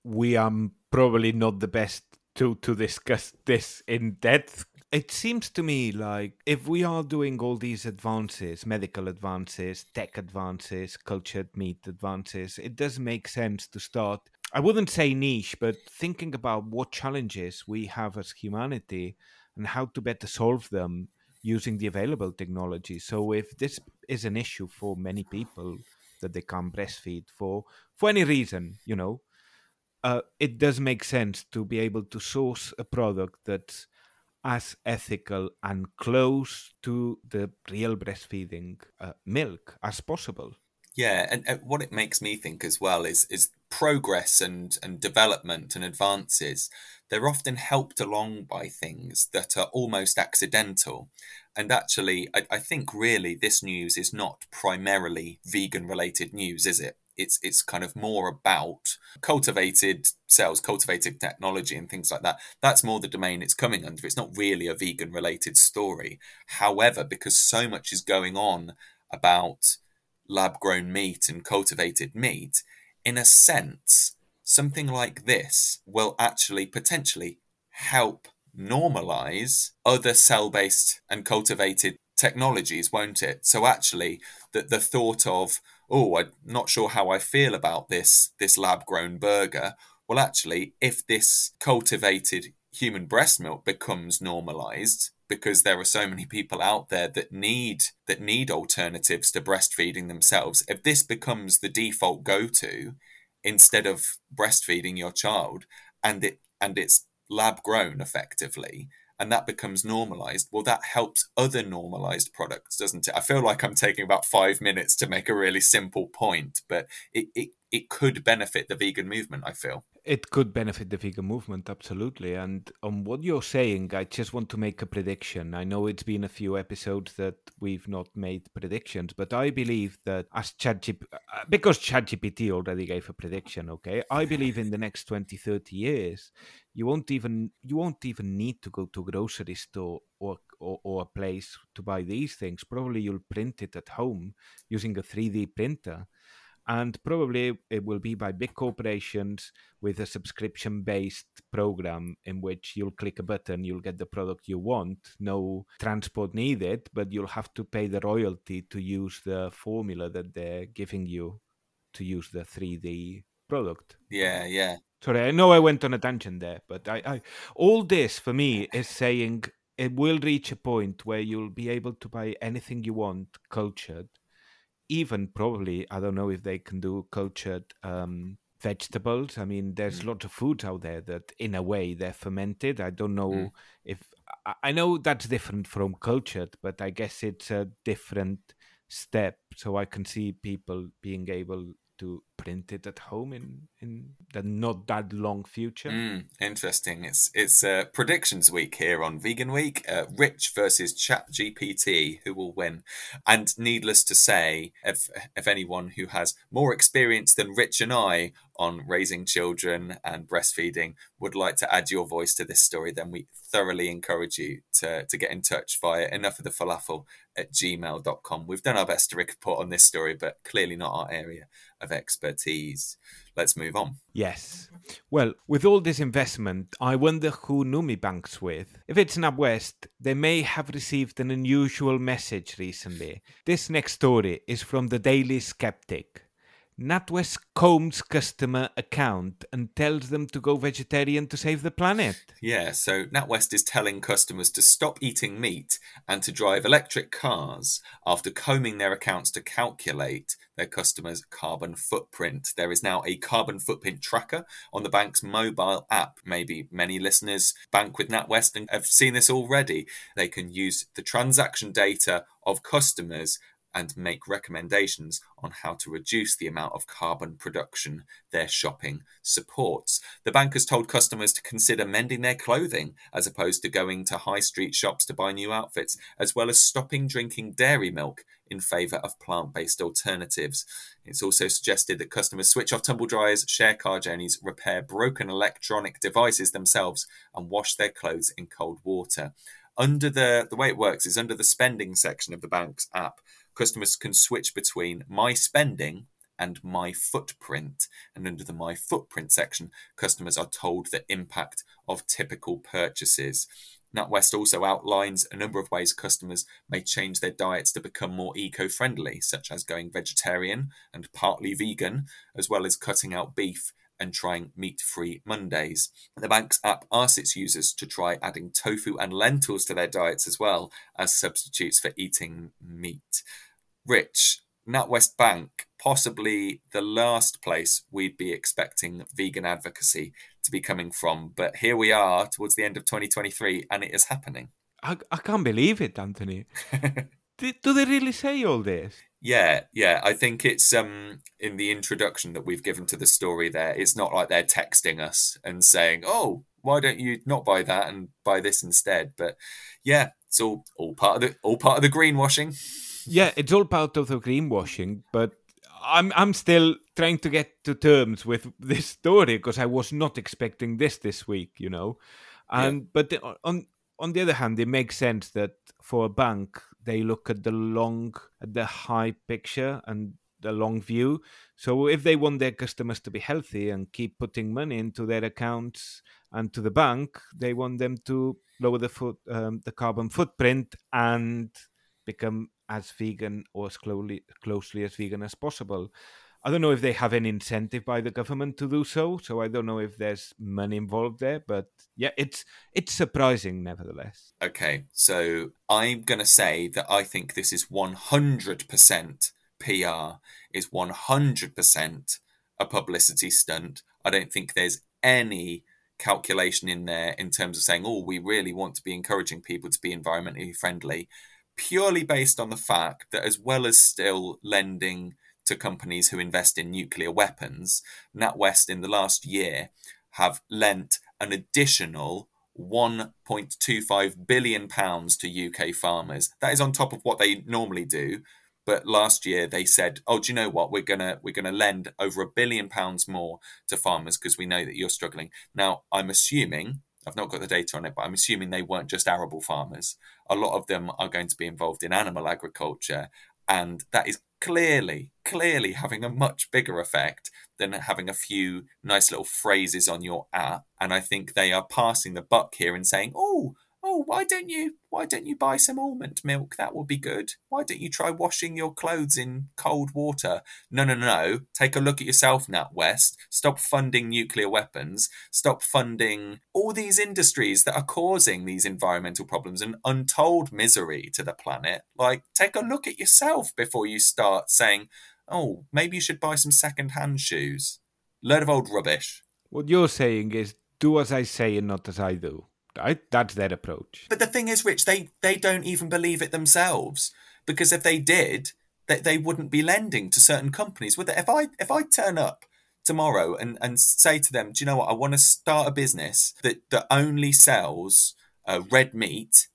A: we are probably not the best to to discuss this in depth. It seems to me like if we are doing all these advances, medical advances, tech advances, cultured meat advances, it does make sense to start I wouldn't say niche, but thinking about what challenges we have as humanity and how to better solve them using the available technology. So if this is an issue for many people that they can't breastfeed for for any reason, you know, uh, it does make sense to be able to source a product that's as ethical and close to the real breastfeeding uh, milk as possible.
B: Yeah, and, and what it makes me think as well is is progress and and development and advances they're often helped along by things that are almost accidental. And actually, I, I think really this news is not primarily vegan related news, is it? It's it's kind of more about cultivated cells, cultivated technology, and things like that. That's more the domain it's coming under. It's not really a vegan related story. However, because so much is going on about lab grown meat and cultivated meat, in a sense, something like this will actually potentially help normalize other cell based and cultivated technologies, won't it? So actually, that the thought of, oh, I'm not sure how I feel about this this lab grown burger. Well, actually, if this cultivated human breast milk becomes normalized because there are so many people out there that need that need alternatives to breastfeeding themselves if this becomes the default go to instead of breastfeeding your child and it and it's lab grown effectively and that becomes normalized well that helps other normalized products doesn't it? I feel like i'm taking about five minutes to make a really simple point but it, it, it could benefit the vegan movement i feel
A: it could benefit the vegan movement absolutely. And on what you're saying i just want to make a prediction. I know it's been a few episodes that we've not made predictions but i believe that as ChatGPT, uh, because ChatGPT already gave a prediction okay? I believe in the next 20 30 years you won't even you won't even need to go to a grocery store or, or, or a place to buy these things. Probably you'll print it at home using a 3d printer and probably it will be by big corporations with a subscription based program in which you'll click a button you'll get the product you want no transport needed but you'll have to pay the royalty to use the formula that they're giving you to use the 3d product.
B: Yeah yeah.
A: Sorry i know i went on a tangent there but i, I all this for me is saying it will reach a point where you'll be able to buy anything you want cultured even probably I don't know if they can do cultured um, vegetables. I mean, there's mm. lots of foods out there that, in a way, they're fermented. I don't know mm. if I know that's different from cultured, but I guess it's a different step. So I can see people being able to print it at home in in the not that long future.
B: Mm, interesting. It's it's uh, predictions week here on Vegan Week. Uh, Rich versus Chat GPT, who will win? And needless to say, if if anyone who has more experience than Rich and I on raising children and breastfeeding would like to add your voice to this story, then we thoroughly encourage you to, to get in touch via enough of the falafel at gmail.com. We've done our best to report on this story, but clearly not our area of expertise expertise. Let's move on.
A: Yes. Well, with all this investment, I wonder who Numi banks with. If it's NatWest, they may have received an unusual message recently. This next story is from the Daily Skeptic. NatWest combs customer account and tells them to go vegetarian to save the planet.
B: Yeah, so NatWest is telling customers to stop eating meat and to drive electric cars after combing their accounts to calculate their customers' carbon footprint. There is now a carbon footprint tracker on the bank's mobile app. Maybe many listeners bank with NatWest and have seen this already. They can use the transaction data of customers and make recommendations on how to reduce the amount of carbon production their shopping supports. The bank has told customers to consider mending their clothing as opposed to going to high street shops to buy new outfits, as well as stopping drinking dairy milk in favour of plant based alternatives. It's also suggested that customers switch off tumble dryers, share car journeys, repair broken electronic devices themselves, and wash their clothes in cold water. Under the, the way it works is under the spending section of the bank's app, customers can switch between my spending and my footprint. And under the my footprint section, customers are told the impact of typical purchases. NatWest also outlines a number of ways customers may change their diets to become more eco friendly, such as going vegetarian and partly vegan, as well as cutting out beef and trying meat free Mondays. The bank's app asks its users to try adding tofu and lentils to their diets as well as substitutes for eating meat. Rich, NatWest Bank, possibly the last place we'd be expecting vegan advocacy to be coming from. But here we are towards the end of 2023 and it is happening.
A: I, I can't believe it, Anthony. do, do they really say all this?
B: Yeah, yeah. I think it's um in the introduction that we've given to the story there, it's not like they're texting us and saying, Oh, why don't you not buy that and buy this instead? But yeah, it's all all part of the all part of the greenwashing
A: yeah, it's all part of the greenwashing, but I'm I'm still trying to get to terms with this story because I was not expecting this this week, you know. And yeah. but on on the other hand, it makes sense that for a bank they look at the long, at the high picture and the long view. So if they want their customers to be healthy and keep putting money into their accounts and to the bank, they want them to lower the foot, um, the carbon footprint and become as vegan or as closely, closely as vegan as possible. I don't know if they have any incentive by the government to do so, so I don't know if there's money involved there, but yeah, it's it's surprising nevertheless.
B: Okay, so I'm going to say that I think this is 100% PR, is 100% a publicity stunt. I don't think there's any calculation in there in terms of saying, oh, we really want to be encouraging people to be environmentally friendly purely based on the fact that, as well as still lending to companies who invest in nuclear weapons, NatWest in the last year have lent an additional 1.25 billion pounds to UK farmers. That is on top of what they normally do. But last year they said, "Oh, do you know what? We're gonna we're gonna lend over a billion pounds more to farmers because we know that you're struggling." Now, I'm assuming I've not got the data on it, but I'm assuming they weren't just arable farmers. A lot of them are going to be involved in animal agriculture, and that is clearly, clearly having a much bigger effect than having a few nice little phrases on your app. And I think they are passing the buck here and saying, oh, oh, why don't you why don't you buy some almond milk? That would be good. Why don't you try washing your clothes in cold water? No, no, no. Take a look at yourself, Nat West. Stop funding nuclear weapons. Stop funding all these industries that are causing these environmental problems and untold misery to the planet. Like, take a look at yourself before you start saying, oh, maybe you should buy some second-hand shoes. Load of old rubbish.
A: What you're saying is do as I say and not as I do. I, that's their approach.
B: But the thing is, Rich, they they don't even believe it themselves because if they did, they, they wouldn't be lending to certain companies. Would they? If I if I turn up tomorrow and and say to them, do you know what? I want to start a business that that only sells uh, red meat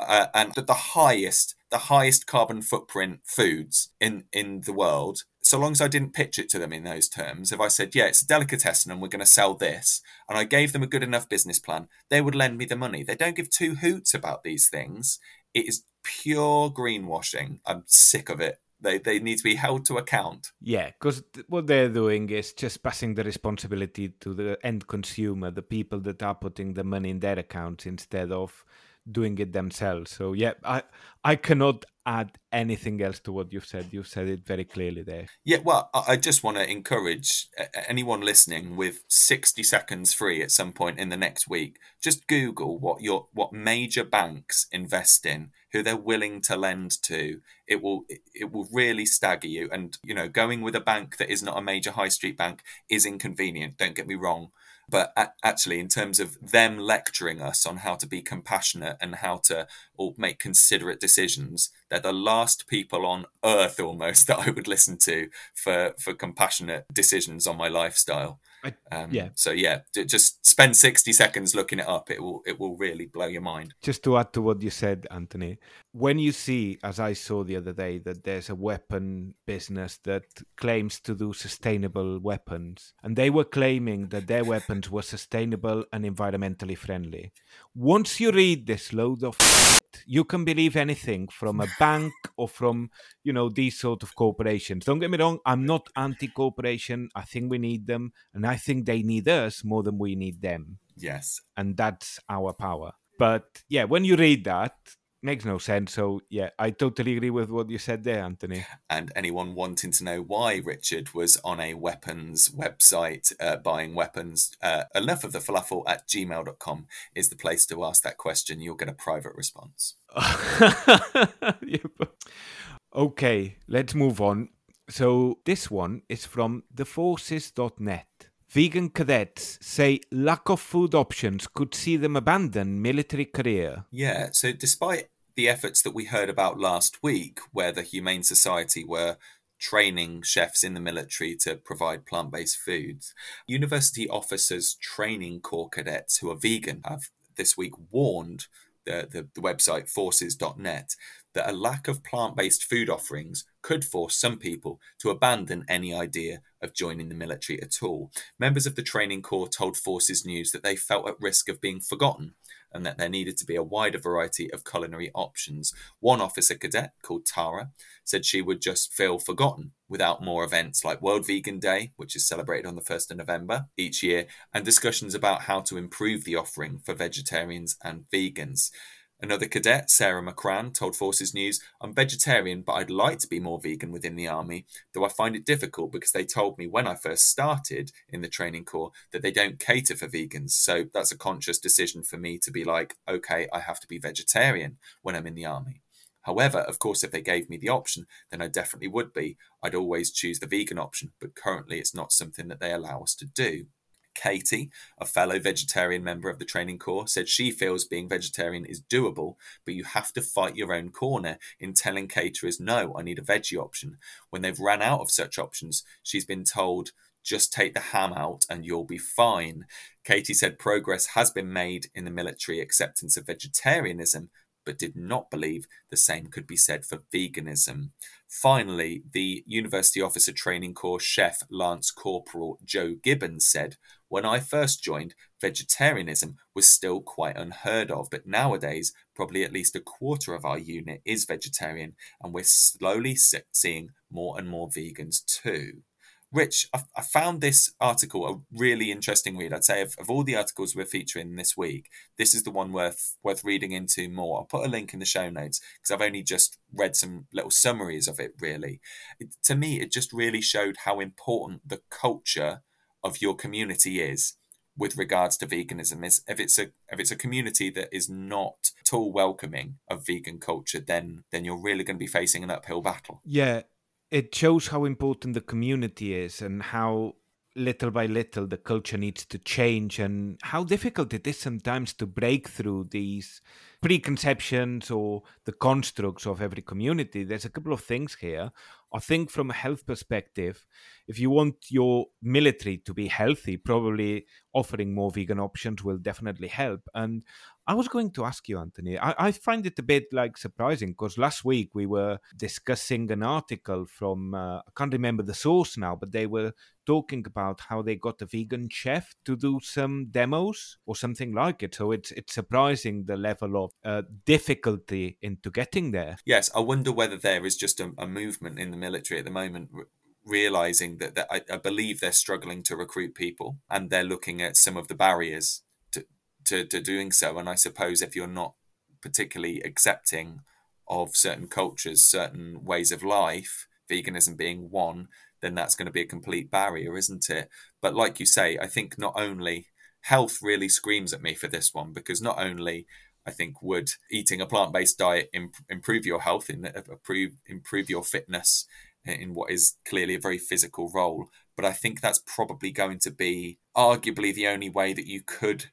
B: uh, and the highest the highest carbon footprint foods in in the world so long as I didn't pitch it to them in those terms, if I said, yeah, it's a delicatessen and we're going to sell this, and I gave them a good enough business plan, they would lend me the money. They don't give two hoots about these things. It is pure greenwashing. I'm sick of it. They they need to be held to account.
A: Yeah, because what they're doing is just passing the responsibility to the end consumer, the people that are putting the money in their accounts instead of doing it themselves. So yeah, I I cannot add anything else to what you've said. You've said it very clearly there.
B: Yeah, well, I just want to encourage uh, anyone listening with 60 seconds free at some point in the next week, just Google what your what major banks invest in, who they're willing to lend to. It will it will really stagger you. And you know, going with a bank that is not a major high street bank is inconvenient. Don't get me wrong but actually in terms of them lecturing us on how to be compassionate and how to or make considerate decisions they're the last people on earth almost that i would listen to for for compassionate decisions on my lifestyle. Um, yeah. so yeah just spend 60 seconds looking it up. It will it will really blow your mind.
A: Just to add to what you said anthony when you see as i saw the other day that there's a weapon business that claims to do sustainable weapons and they were claiming that their weapons were sustainable and environmentally friendly. Once you read this load of you can believe anything from a bank or from you know these sort of corporations. Don't get me wrong i'm not anti-corporation. I think we need them and i think they need us more than we need them.
B: Yes.
A: And that's our power. But yeah when you read that makes no sense. So yeah, I totally agree with what you said there, Anthony.
B: And anyone wanting to know why Richard was on a weapons website uh, buying weapons, uh, enough of the falafel at gmail.com is the place to ask that question. You'll get a private response.
A: okay, let's move on. So this one is from theforces.net. Vegan cadets say lack of food options could see them abandon military career.
B: Yeah, so despite the efforts that we heard about last week, where the Humane Society were training chefs in the military to provide plant based foods, university officers training corps cadets who are vegan have this week warned the, the, the website forces.net that a lack of plant based food offerings could force some people to abandon any idea of joining the military at all. Members of the training corps told Forces News that they felt at risk of being forgotten and that there needed to be a wider variety of culinary options. One officer cadet, called Tara, said she would just feel forgotten without more events like World Vegan Day, which is celebrated on the 1st of November each year, and discussions about how to improve the offering for vegetarians and vegans. Another cadet, Sarah McCran, told Forces News, I'm vegetarian, but I'd like to be more vegan within the army, though I find it difficult because they told me when I first started in the training corps that they don't cater for vegans. So that's a conscious decision for me to be like, okay, I have to be vegetarian when I'm in the army. However, of course, if they gave me the option, then I definitely would be. I'd always choose the vegan option, but currently it's not something that they allow us to do. Katie, a fellow vegetarian member of the training corps, said she feels being vegetarian is doable, but you have to fight your own corner in telling caterers, no, I need a veggie option. When they've ran out of such options, she's been told, just take the ham out and you'll be fine. Katie said progress has been made in the military acceptance of vegetarianism, but did not believe the same could be said for veganism. Finally, the University Officer Training Corps chef Lance Corporal Joe Gibbons said, When I first joined, vegetarianism was still quite unheard of, but nowadays, probably at least a quarter of our unit is vegetarian, and we're slowly seeing more and more vegans too. Rich, I, found this article a really interesting read. I'd say of, of all the articles we're featuring this week, this is the one worth worth reading into more. I'll put a link in the show notes because I've only just read some little summaries of it. Really, it, to me, it just really showed how important the culture of your community is with regards to veganism. Is if it's a if it's a community that is not at all welcoming of vegan culture, then then you're really going to be facing an uphill battle.
A: Yeah, it shows how important the community is and how little by little the culture needs to change and how difficult it is sometimes to break through these preconceptions or the constructs of every community there's a couple of things here i think from a health perspective if you want your military to be healthy, probably offering more vegan options will definitely help. And I was going to ask you, Anthony. I, I find it a bit like surprising because last week we were discussing an article from uh, I can't remember the source now, but they were talking about how they got a vegan chef to do some demos or something like it. So it's it's surprising the level of uh, difficulty into getting there.
B: Yes, I wonder whether there is just a, a movement in the military at the moment realizing that, that I, I, believe they're struggling to recruit people and they're looking at some of the barriers to, to doing so. And I suppose if you're not particularly accepting of certain cultures, certain ways of life, veganism being one, then that's going to be a complete barrier, isn't it? But like you say, I think not only health really screams at me for this one because not only I think would eating a plant based diet imp- improve your health, in, uh, improve improve your fitness in what is clearly a very physical role, but I think that's probably going to be arguably the only way that you could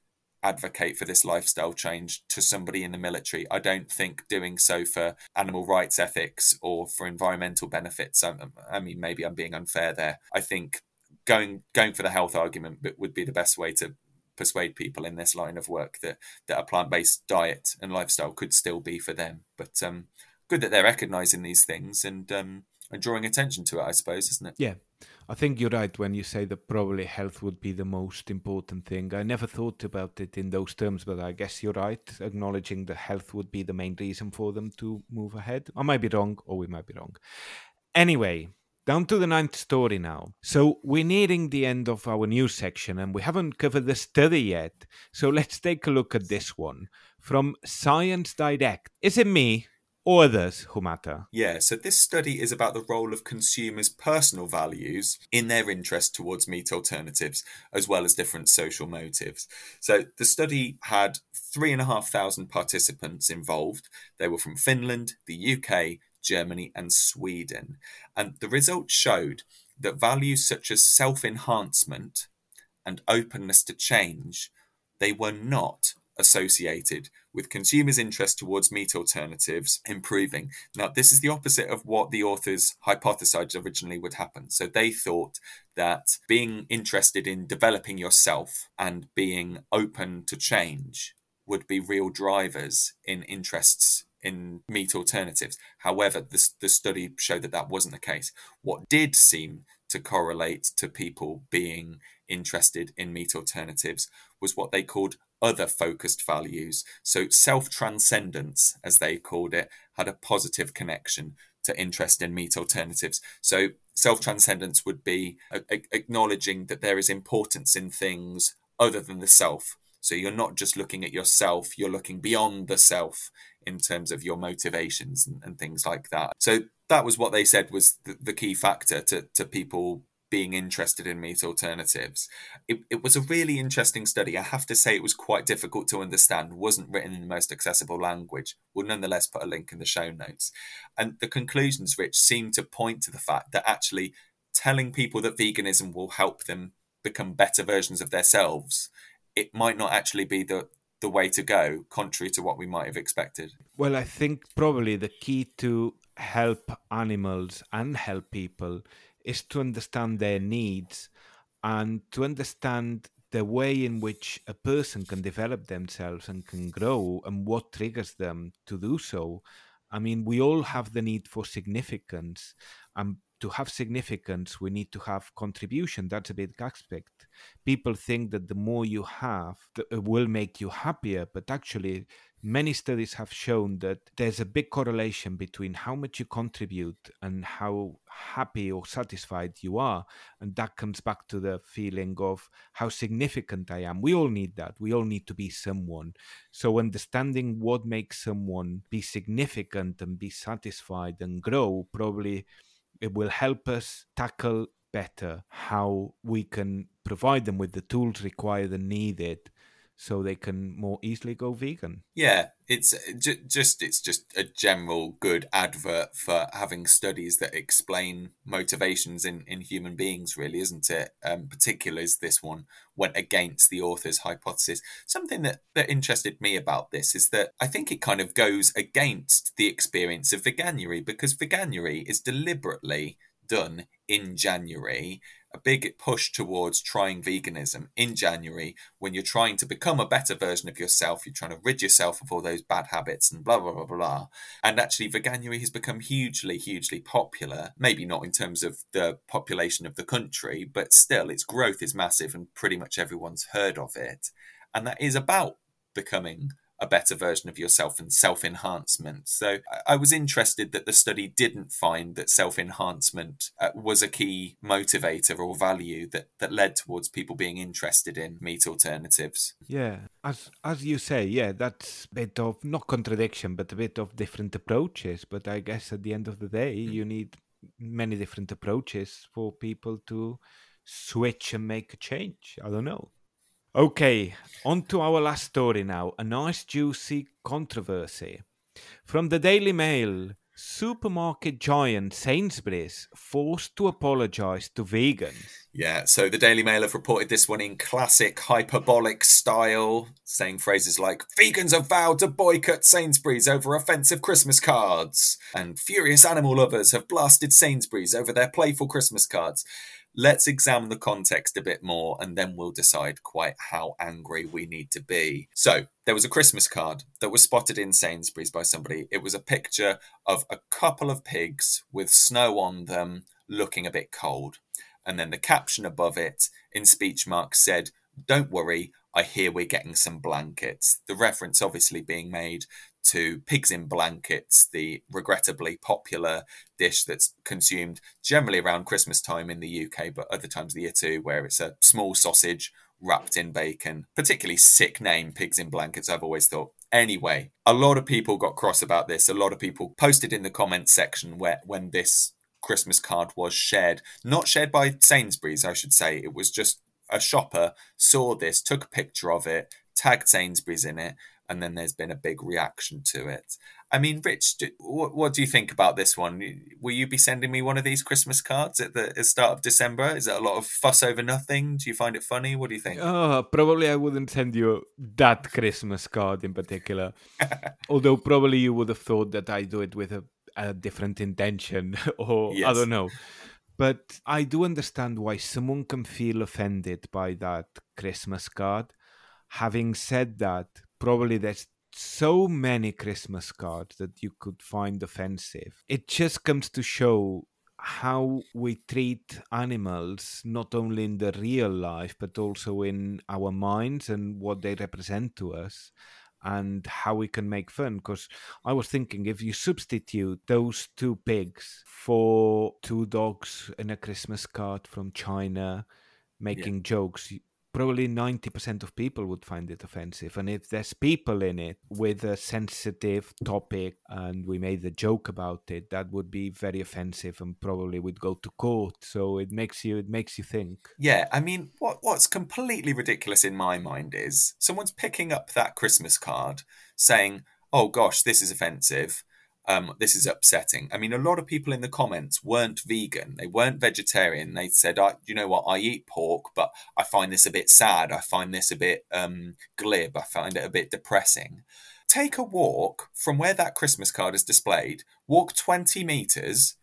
B: advocate for this lifestyle change to somebody in the military. I don't think doing so for animal rights ethics or for environmental benefits. I, I mean, maybe I'm being unfair there. I think going going for the health argument would be the best way to persuade people in this line of work that that a plant based diet and lifestyle could still be for them. But um, good that they're recognizing these things and um, and drawing attention to it. I suppose, isn't it?
A: Yeah. I think you're right when you say that probably health would be the most important thing. I never thought about it in those terms, but I guess you're right, acknowledging that health would be the main reason for them to move ahead. I might be wrong, or we might be wrong. Anyway, down to the ninth story now. So we're nearing the end of our news section and we haven't covered the study yet. So let's take a look at this one from Science Direct. Is it me? Or others who matter.
B: Yeah, so this study is about the role of consumers' personal values in their interest towards meat alternatives, as well as different social motives. So the study had three and a half thousand participants involved. They were from Finland, the UK, Germany, and Sweden. And the results showed that values such as self enhancement and openness to change they were not associated with consumers' interest towards meat alternatives improving. Now, this is the opposite of what the authors hypothesized originally would happen. So they thought that being interested in developing yourself and being open to change would be real drivers in interests in meat alternatives. However, the, the study showed that that wasn't the case. What did seem to correlate to people being interested in meat alternatives was what they called other focused values. So, self transcendence, as they called it, had a positive connection to interest in meat alternatives. So, self transcendence would be a- acknowledging that there is importance in things other than the self. So, you're not just looking at yourself, you're looking beyond the self in terms of your motivations and, and things like that. So, that was what they said was the, the key factor to, to people being interested in meat alternatives. It, it was a really interesting study. I have to say it was quite difficult to understand, wasn't written in the most accessible language. We'll nonetheless put a link in the show notes. And the conclusions, Rich, seem to point to the fact that actually telling people that veganism will help them become better versions of themselves, it might not actually be the, the way to go, contrary to what we might have expected.
A: Well, I think probably the key to help animals and help people is to understand their needs and to understand the way in which a person can develop themselves and can grow and what triggers them to do so. I mean, we all have the need for significance. And to have significance, we need to have contribution. That's a big aspect. People think that the more you have, it will make you happier, but actually, many studies have shown that there's a big correlation between how much you contribute and how happy or satisfied you are. And that comes back to the feeling of how significant I am. We all need that. We all need to be someone. So, understanding what makes someone be significant and be satisfied and grow probably it will help us tackle better how we can provide them with the tools required and needed so they can more easily go vegan.
B: Yeah, it's uh, just it's just a general good advert for having studies that explain motivations in in human beings really isn't it um particularly as this one went against the author's hypothesis something that that interested me about this is that i think it kind of goes against the experience of veganuary because veganuary is deliberately done in January, a big push towards trying veganism in January when you're trying to become a better version of yourself, you're trying to rid yourself of all those bad habits and blah, blah, blah, blah. And actually, veganuary has become hugely, hugely popular. Maybe not in terms of the population of the country, but still, its growth is massive and pretty much everyone's heard of it. And that is about becoming a better version of yourself and self enhancement. So I was interested that the study didn't find that self enhancement uh, was a key motivator or value that, that led towards people being interested in meat alternatives.
A: Yeah, as as you say, yeah, that's a bit of not contradiction, but a bit of different approaches. But I guess at the end of the day, mm. you need many different approaches for people to switch and make a change. I don't know. Okay, on to our last story now. A nice juicy controversy. From the Daily Mail, supermarket giant Sainsbury's forced to apologize to vegans.
B: Yeah, so the Daily Mail have reported this one in classic hyperbolic style, saying phrases like vegans have vowed to boycott Sainsbury's over offensive Christmas cards, and furious animal lovers have blasted Sainsbury's over their playful Christmas cards. Let's examine the context a bit more and then we'll decide quite how angry we need to be. So, there was a Christmas card that was spotted in Sainsbury's by somebody. It was a picture of a couple of pigs with snow on them looking a bit cold. And then the caption above it in speech marks said, Don't worry, I hear we're getting some blankets. The reference obviously being made to pigs in blankets, the regrettably popular dish that's consumed generally around Christmas time in the UK, but other times of the year too, where it's a small sausage wrapped in bacon. Particularly sick name, pigs in blankets, I've always thought. Anyway, a lot of people got cross about this. A lot of people posted in the comments section where when this Christmas card was shared. Not shared by Sainsbury's, I should say. It was just a shopper saw this, took a picture of it, tagged Sainsbury's in it, and then there's been a big reaction to it. I mean, Rich, do, what, what do you think about this one? Will you be sending me one of these Christmas cards at the, at the start of December? Is it a lot of fuss over nothing? Do you find it funny? What do you think?
A: Oh, probably I wouldn't send you that Christmas card in particular. Although probably you would have thought that I do it with a, a different intention, or yes. I don't know. But I do understand why someone can feel offended by that Christmas card. Having said that, probably there's so many Christmas cards that you could find offensive. It just comes to show how we treat animals, not only in the real life, but also in our minds and what they represent to us, and how we can make fun. Because I was thinking if you substitute those two pigs for two dogs in a Christmas card from China making yeah. jokes, probably 90% of people would find it offensive. And if there's people in it with a sensitive topic and we made a joke about it, that would be very offensive and probably would go to court. So it makes you it makes you think.
B: Yeah, I mean what what's completely ridiculous in my mind is someone's picking up that Christmas card saying, "Oh gosh, this is offensive." Um, this is upsetting. I mean, a lot of people in the comments weren't vegan. They weren't vegetarian. They said, I, you know what, I eat pork, but I find this a bit sad. I find this a bit um, glib. I find it a bit depressing. Take a walk from where that Christmas card is displayed, walk 20 meters,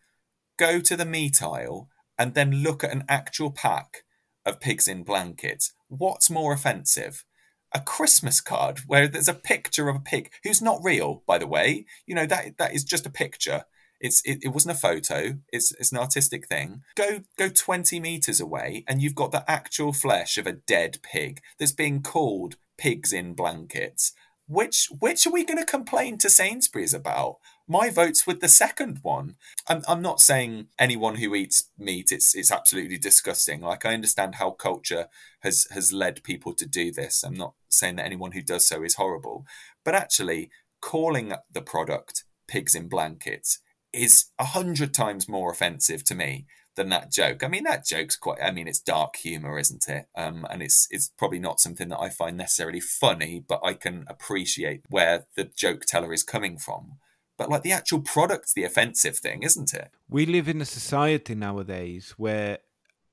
B: go to the meat aisle, and then look at an actual pack of pigs in blankets. What's more offensive? A Christmas card where there's a picture of a pig who's not real, by the way. You know that that is just a picture. It's it, it wasn't a photo. It's it's an artistic thing. Go go twenty meters away, and you've got the actual flesh of a dead pig that's being called pigs in blankets. Which which are we going to complain to Sainsbury's about? My vote's with the second one. I'm I'm not saying anyone who eats meat it's it's absolutely disgusting. Like I understand how culture has has led people to do this. I'm not saying that anyone who does so is horrible, but actually calling the product pigs in blankets is a hundred times more offensive to me than that joke. I mean, that joke's quite. I mean, it's dark humor, isn't it? Um, and it's it's probably not something that I find necessarily funny, but I can appreciate where the joke teller is coming from. But like the actual product's the offensive thing, isn't it?
A: We live in a society nowadays where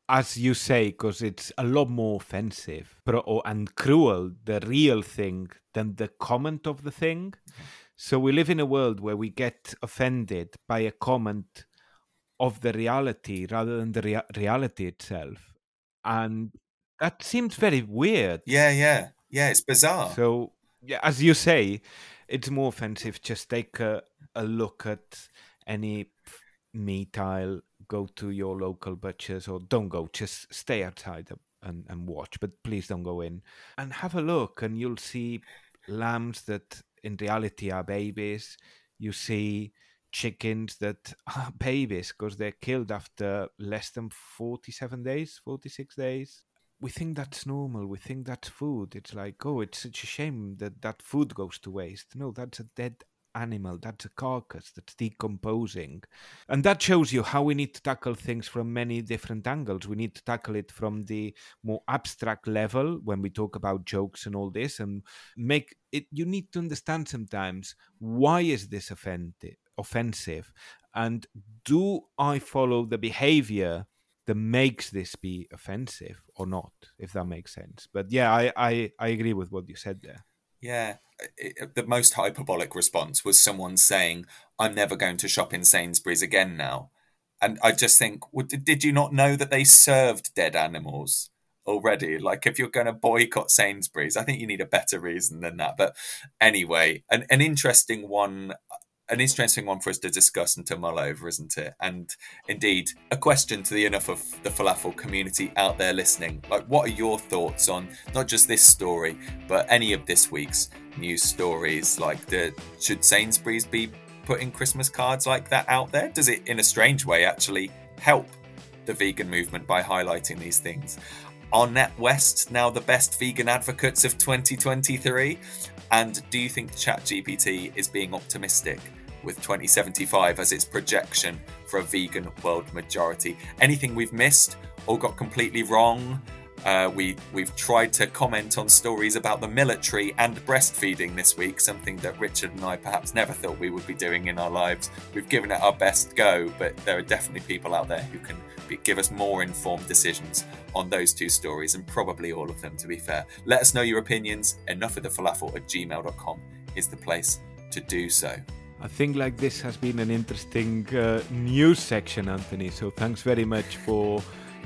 A: as you say, because it's a lot more offensive or, and cruel, the real thing, than the comment of the thing. Mm-hmm. So we live in a world where we get offended by a comment of the reality rather than the rea- reality itself. And that seems very weird.
B: Yeah, yeah, yeah. It's bizarre.
A: So, yeah, as you say, it's more offensive. Just take a, a look at any meat aisle, go to your local butchers, or don't go, just stay outside and, and watch, but please don't go in. And have a look, and you'll see lambs that in reality are babies. You see chickens that are babies because they're killed after less than 47 days, 46 days. We think that's normal. We think that's food. It's like, oh, it's such a shame that that food goes to waste. No, that's a dead animal. That's a carcass that's decomposing. And that shows you how we need to tackle things from many different angles. We need to tackle it from the more abstract level when we talk about jokes and all this and make it you need to understand sometimes why is this offensive offensive and do I follow the behavior that makes this be offensive or not, if that makes sense. But yeah, I, I, I agree with what you said there.
B: Yeah, it, the most hyperbolic response was someone saying, "I'm never going to shop in Sainsbury's again now," and I just think, well, did you not know that they served dead animals already? Like, if you're going to boycott Sainsbury's, I think you need a better reason than that. But anyway, an an interesting one an interesting one for us to discuss and to mull over, isn't it? And indeed, a question to the enough of the falafel community out there listening. Like, what are your thoughts on not just this story, but any of this week's news stories? Like, the should Sainsbury's be putting Christmas cards like that out there? Does it, in a strange way, actually help the vegan movement by highlighting these things? Are NatWest now the best vegan advocates of 2023? And do you think ChatGPT is being optimistic with 2075 as its projection for a vegan world majority? Anything we've missed or got completely wrong? Uh, we we've tried to comment on stories about the military and breastfeeding this week, something that Richard and I perhaps never thought we would be doing in our lives. We've given it our best go, but there are definitely people out there who can be, give us more informed decisions on those two stories, and probably all of them, to be fair. Let us know your opinions. Enough of the falafel at gmail.com is the place to do so.
A: I think like this has been an interesting uh, news section, Anthony. So thanks very much for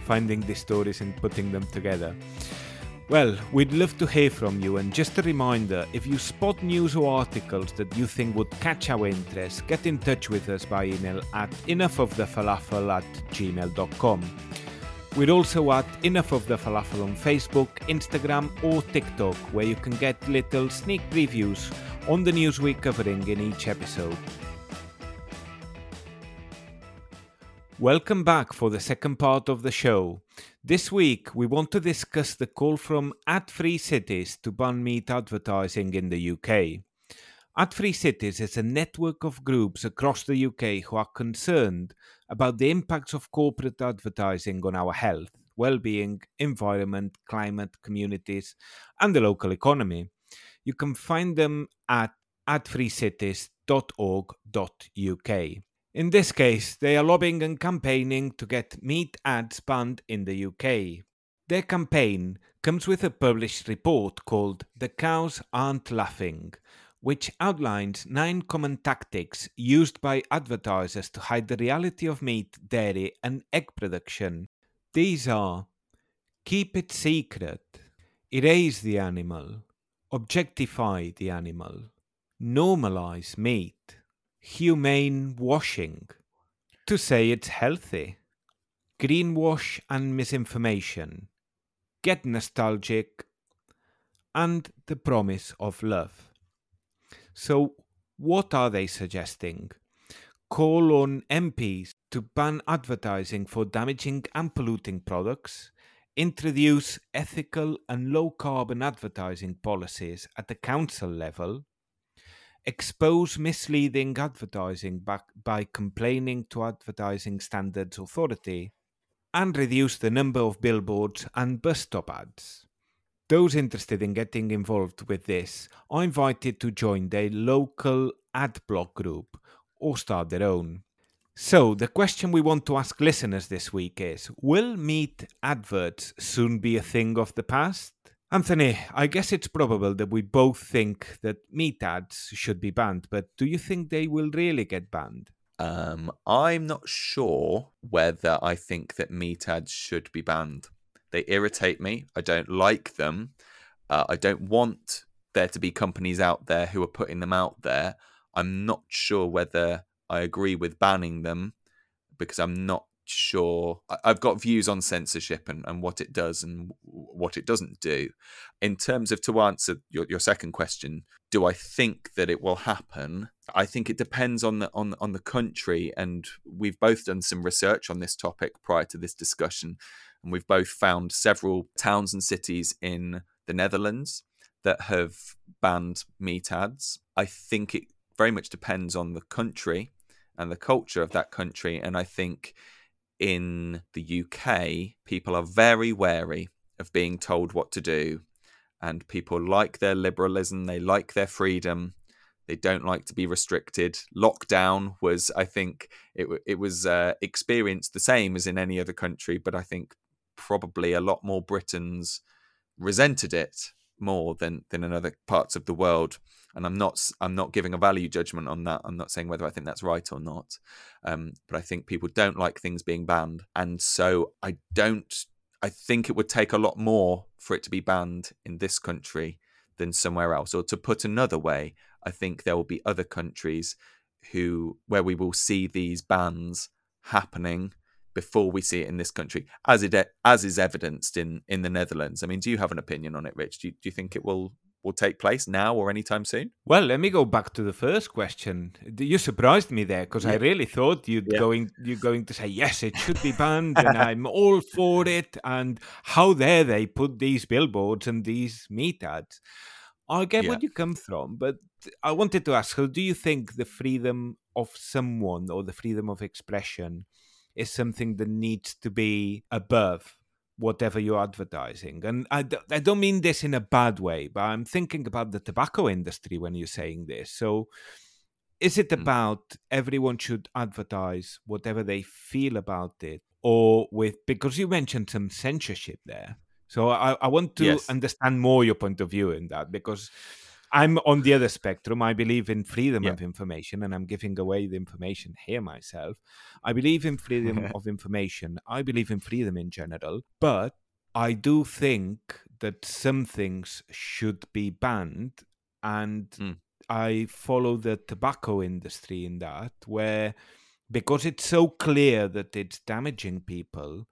A: finding these stories and putting them together. Well, we'd love to hear from you, and just a reminder if you spot news or articles that you think would catch our interest, get in touch with us by email at enoughofthefalafel at gmail.com. We're also at Enough of the Falafel on Facebook, Instagram, or TikTok, where you can get little sneak previews on the news we're covering in each episode. Welcome back for the second part of the show. This week, we want to discuss the call from Ad Free Cities to ban meat advertising in the UK. Ad Free Cities is a network of groups across the UK who are concerned about the impacts of corporate advertising on our health, well-being, environment, climate, communities, and the local economy. You can find them at adfreecities.org.uk. In this case, they are lobbying and campaigning to get meat ads banned in the UK. Their campaign comes with a published report called The Cows Aren't Laughing, which outlines nine common tactics used by advertisers to hide the reality of meat, dairy, and egg production. These are keep it secret, erase the animal, objectify the animal, normalize meat humane washing, to say it's healthy, greenwash and misinformation, get nostalgic, and the promise of love. So, what are they suggesting? Call on MPs to ban advertising for damaging and polluting products, introduce ethical and low carbon advertising policies at the council level, expose misleading advertising by, by complaining to Advertising Standards Authority, and reduce the number of billboards and bus stop ads. Those interested in getting involved with this are invited to join their local ad block group or start their own. So, the question we want to ask listeners this week is Will meat adverts soon be a thing of the past? Anthony, I guess it's probable that we both think that meat ads should be banned, but do you think they will really get banned?
B: Um, I'm not sure whether I think that meat ads should be banned. They irritate me. I don't like them. Uh, I don't want there to be companies out there who are putting them out there. I'm not sure whether I agree with banning them because I'm not sure. I've got views on censorship and, and what it does and what it doesn't do. In terms of to answer your, your second question, do I think that it will happen? I think it depends on the on on the country, and we've both done some research on this topic prior to this discussion, and we've both found several towns and cities in the Netherlands that have banned meat ads. I think it very much depends on the country and the culture of that country, and I think in the UK, people are very wary of being told what to do. And people like their liberalism, they like their freedom, they don't like to be restricted. Lockdown was, I think, it, it was uh, experienced the same as in any other country, but I think probably a lot more Britons resented it more than than in other parts of the world and I'm not I'm not giving a value judgment on that. I'm not saying whether I think that's right or not, um, but I think people don't like things being banned, and so I don't. I think it would take a lot more for it to be banned in this country than somewhere else. Or to put another way, I think there will be other countries who where we will see these bans happening before we see it in this country, as it as is evidenced in in the Netherlands. I mean, do you have an opinion on it, Rich? Do you, do you think it will will take place now or anytime soon?
A: Well, let me go back to the first question. You surprised me there because yeah. I really thought you'd yeah. going you're going to say yes, it should be banned, and I'm all for it. And how dare they put these billboards and these meat ads? I get yeah. where you come from, but I wanted to ask: How do you think the freedom of someone or the freedom of expression is something that needs to be above whatever you're advertising. And I d- I don't mean this in a bad way, but I'm thinking about the tobacco industry when you're saying this. So, is it hmm. about everyone should advertise whatever they feel about it, or with because you mentioned some censorship there? So I, I want to yes. understand more your point of view in that because I'm on the other spectrum. I believe in freedom yeah. of information, and I'm giving away the information here myself. I believe in freedom of information. I believe in freedom in general, but I do think that some things should be banned, and mm. I follow the tobacco industry in that, where because it's so clear that it's damaging people,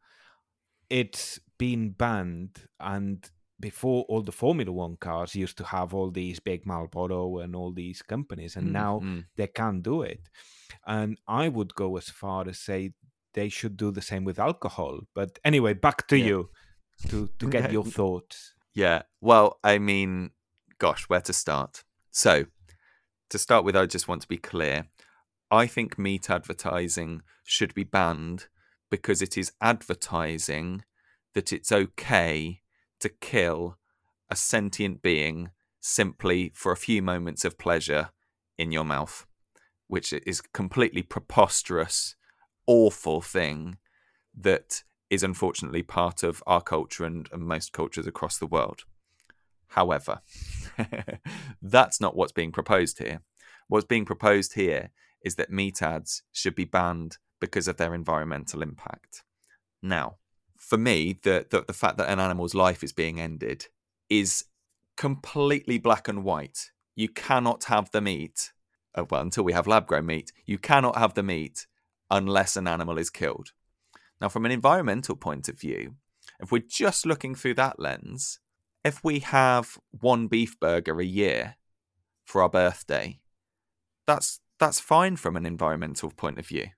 A: it's been banned and before all the Formula One cars used to have all these big Marlboro and all these companies, and mm, now they can't do it. And I would go as far as say they should do the same with alcohol. But anyway, back to yeah. you to to get your thoughts.
B: Yeah. Well, I mean, gosh, where to start? So, to start with, I just want to be clear. I think meat advertising should be banned because it is advertising that it's okay to kill a sentient being simply for a few moments of pleasure in your mouth, which is completely preposterous, awful thing that is unfortunately part of our culture and, and most cultures across the world. However, that's not what's being proposed here. What's being proposed here is that meat ads should be banned because of their environmental impact. Now, for me, the, the, the fact that an animal's life is being ended is completely black and white. You cannot have the meat, uh, well, until we have lab grown meat, you cannot have the meat unless an animal is killed. Now, from an environmental point of view, if we're just looking through that lens, if we have one beef burger a year for our birthday, that's that's fine from an environmental point of view,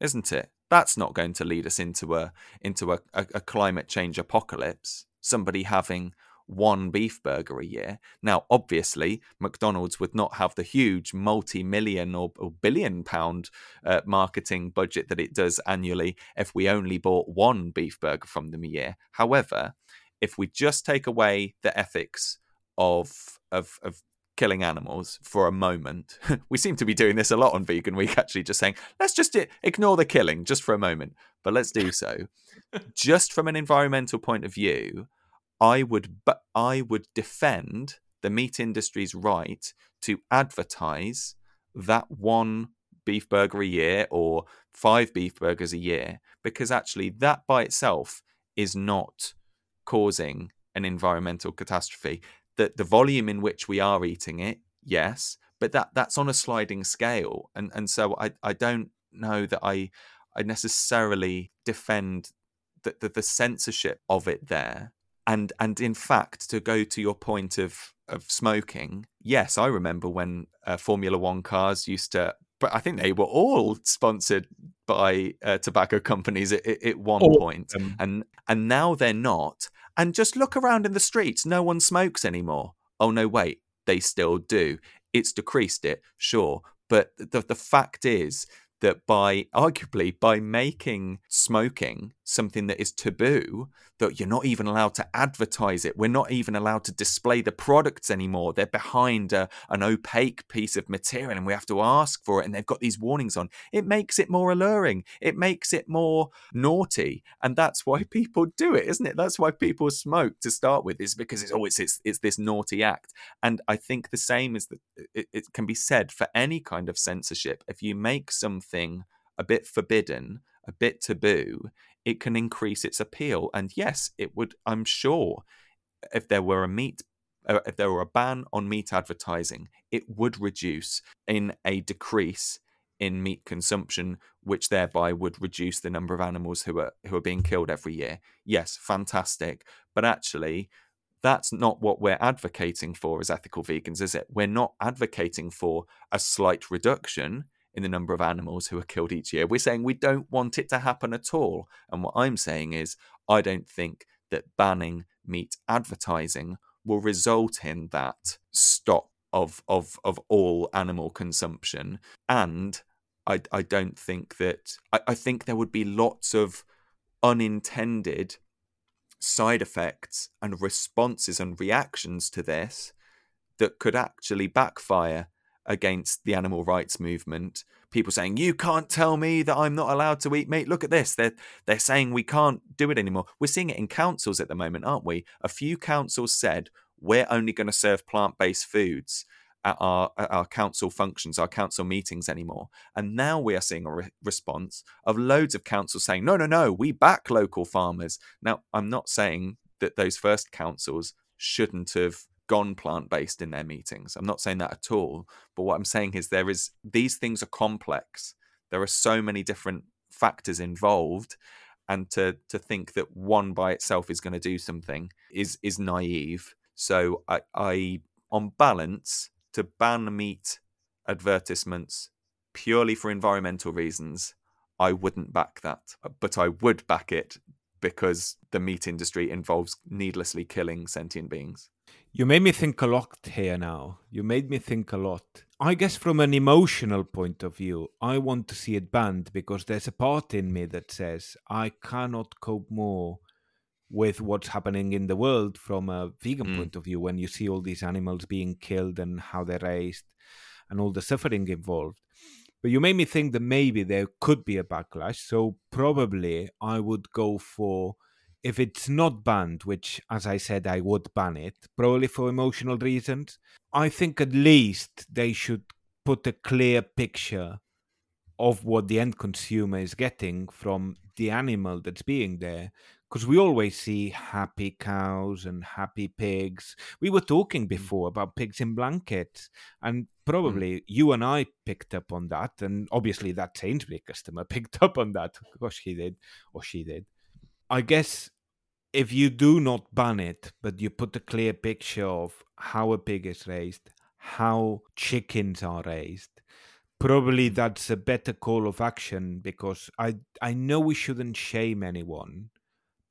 B: isn't it? That's not going to lead us into a into a, a, a climate change apocalypse. Somebody having one beef burger a year. Now, obviously, McDonald's would not have the huge multi million or, or, billion pound uh, marketing budget that it does annually if we only bought one beef burger from them a year. However, if we just take away the ethics of, of, of killing animals for a moment. we seem to be doing this a lot on Vegan Week, actually, just saying, let's just ignore the killing just for a moment, but let's do so. just from an environmental point of view, I would, but I would defend the meat industry's right to advertise that one beef burger a year or five beef burgers a year, because actually that by itself is not causing an environmental catastrophe. That the volume in which we are eating it, yes, but that that's on a sliding scale, and and so I I don't know that I I necessarily defend the, the, the censorship of it there. And and in fact, to go to your point of of smoking, yes, I remember when uh, Formula One cars used to but I think they were all sponsored by uh, tobacco companies at, at one all point. and and now they're not. And just look around in the streets; no one smokes anymore. Oh no, wait, they still do. It's decreased it, sure, but the the fact is that by arguably by making smoking something that is taboo that you're not even allowed to advertise it. We're not even allowed to display the products anymore. They're behind a, an opaque piece of material and we have to ask for it and they've got these warnings on. It makes it more alluring. It makes it more naughty. And that's why people do it isn't it? That's why people smoke to start with is because it's oh it's it's, it's this naughty act. And i think the same is that it, it can be said for any kind of censorship. If you make something a bit forbidden a bit taboo it can increase its appeal. And yes, it would, I'm sure, if there were a meat uh, if there were a ban on meat advertising, it would reduce in a decrease in meat consumption, which thereby would reduce the number of animals who are who are being killed every year. Yes, fantastic. But actually, that's not what we're advocating for as ethical vegans, is it? We're not advocating for a slight reduction in the number of animals who are killed each year. We're saying we don't want it to happen at all. And what I'm saying is, I don't think that banning meat advertising will result in that stop of of of all animal consumption. And I I don't think that I, I think there would be lots of unintended side effects and responses and reactions to this that could actually backfire against the animal rights movement. People saying, You can't tell me that I'm not allowed to eat meat. Look at this. They're they're saying we can't do it anymore. We're seeing it in councils at the moment, aren't we? A few councils said we're only going to serve plant-based foods at our at our council functions, our council meetings anymore. And now we are seeing a re- response of loads of councils saying, no, no, no, we back local farmers. Now, I'm not saying that those first councils shouldn't have gone plant based in their meetings. I'm not saying that at all. But what I'm saying is there is these things are complex. There are so many different factors involved. And to to think that one by itself is going to do something is is naive. So I, I on balance, to ban meat advertisements purely for environmental reasons, I wouldn't back that. But I would back it because the meat industry involves needlessly killing sentient beings.
A: You made me think a lot here now. You made me think a lot. I guess from an emotional point of view, I want to see it banned because there's a part in me that says I cannot cope more with what's happening in the world from a vegan mm. point of view when you see all these animals being killed and how they're raised and all the suffering involved. But you made me think that maybe there could be a backlash. So probably I would go for if it's not banned, which, as I said, I would ban it, probably for emotional reasons, I think at least they should put a clear picture of what the end consumer is getting from the animal that's being there. Because we always see happy cows and happy pigs. We were talking mm. before about pigs in blankets, and probably mm. you and I picked up on that. And obviously, that Sainsbury customer picked up on that. Gosh, he did, or she did. I guess if you do not ban it, but you put a clear picture of how a pig is raised, how chickens are raised, probably that's a better call of action because I I know we shouldn't shame anyone,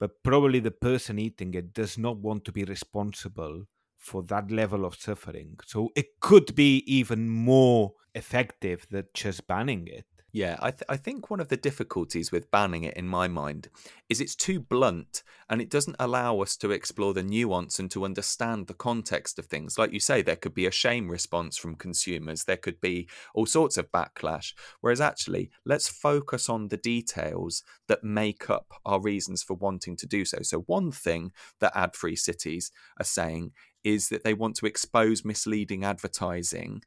A: but probably the person eating it does not want to be responsible for that level of suffering. So it could be even more effective than just banning it.
B: Yeah, I, th- I think one of the difficulties with banning it, in my mind, is it's too blunt and it doesn't allow us to explore the nuance and to understand the context of things. Like you say, there could be a shame response from consumers, there could be all sorts of backlash. Whereas actually, let's focus on the details that make up our reasons for wanting to do so. So, one thing that ad free cities are saying is that they want to expose misleading advertising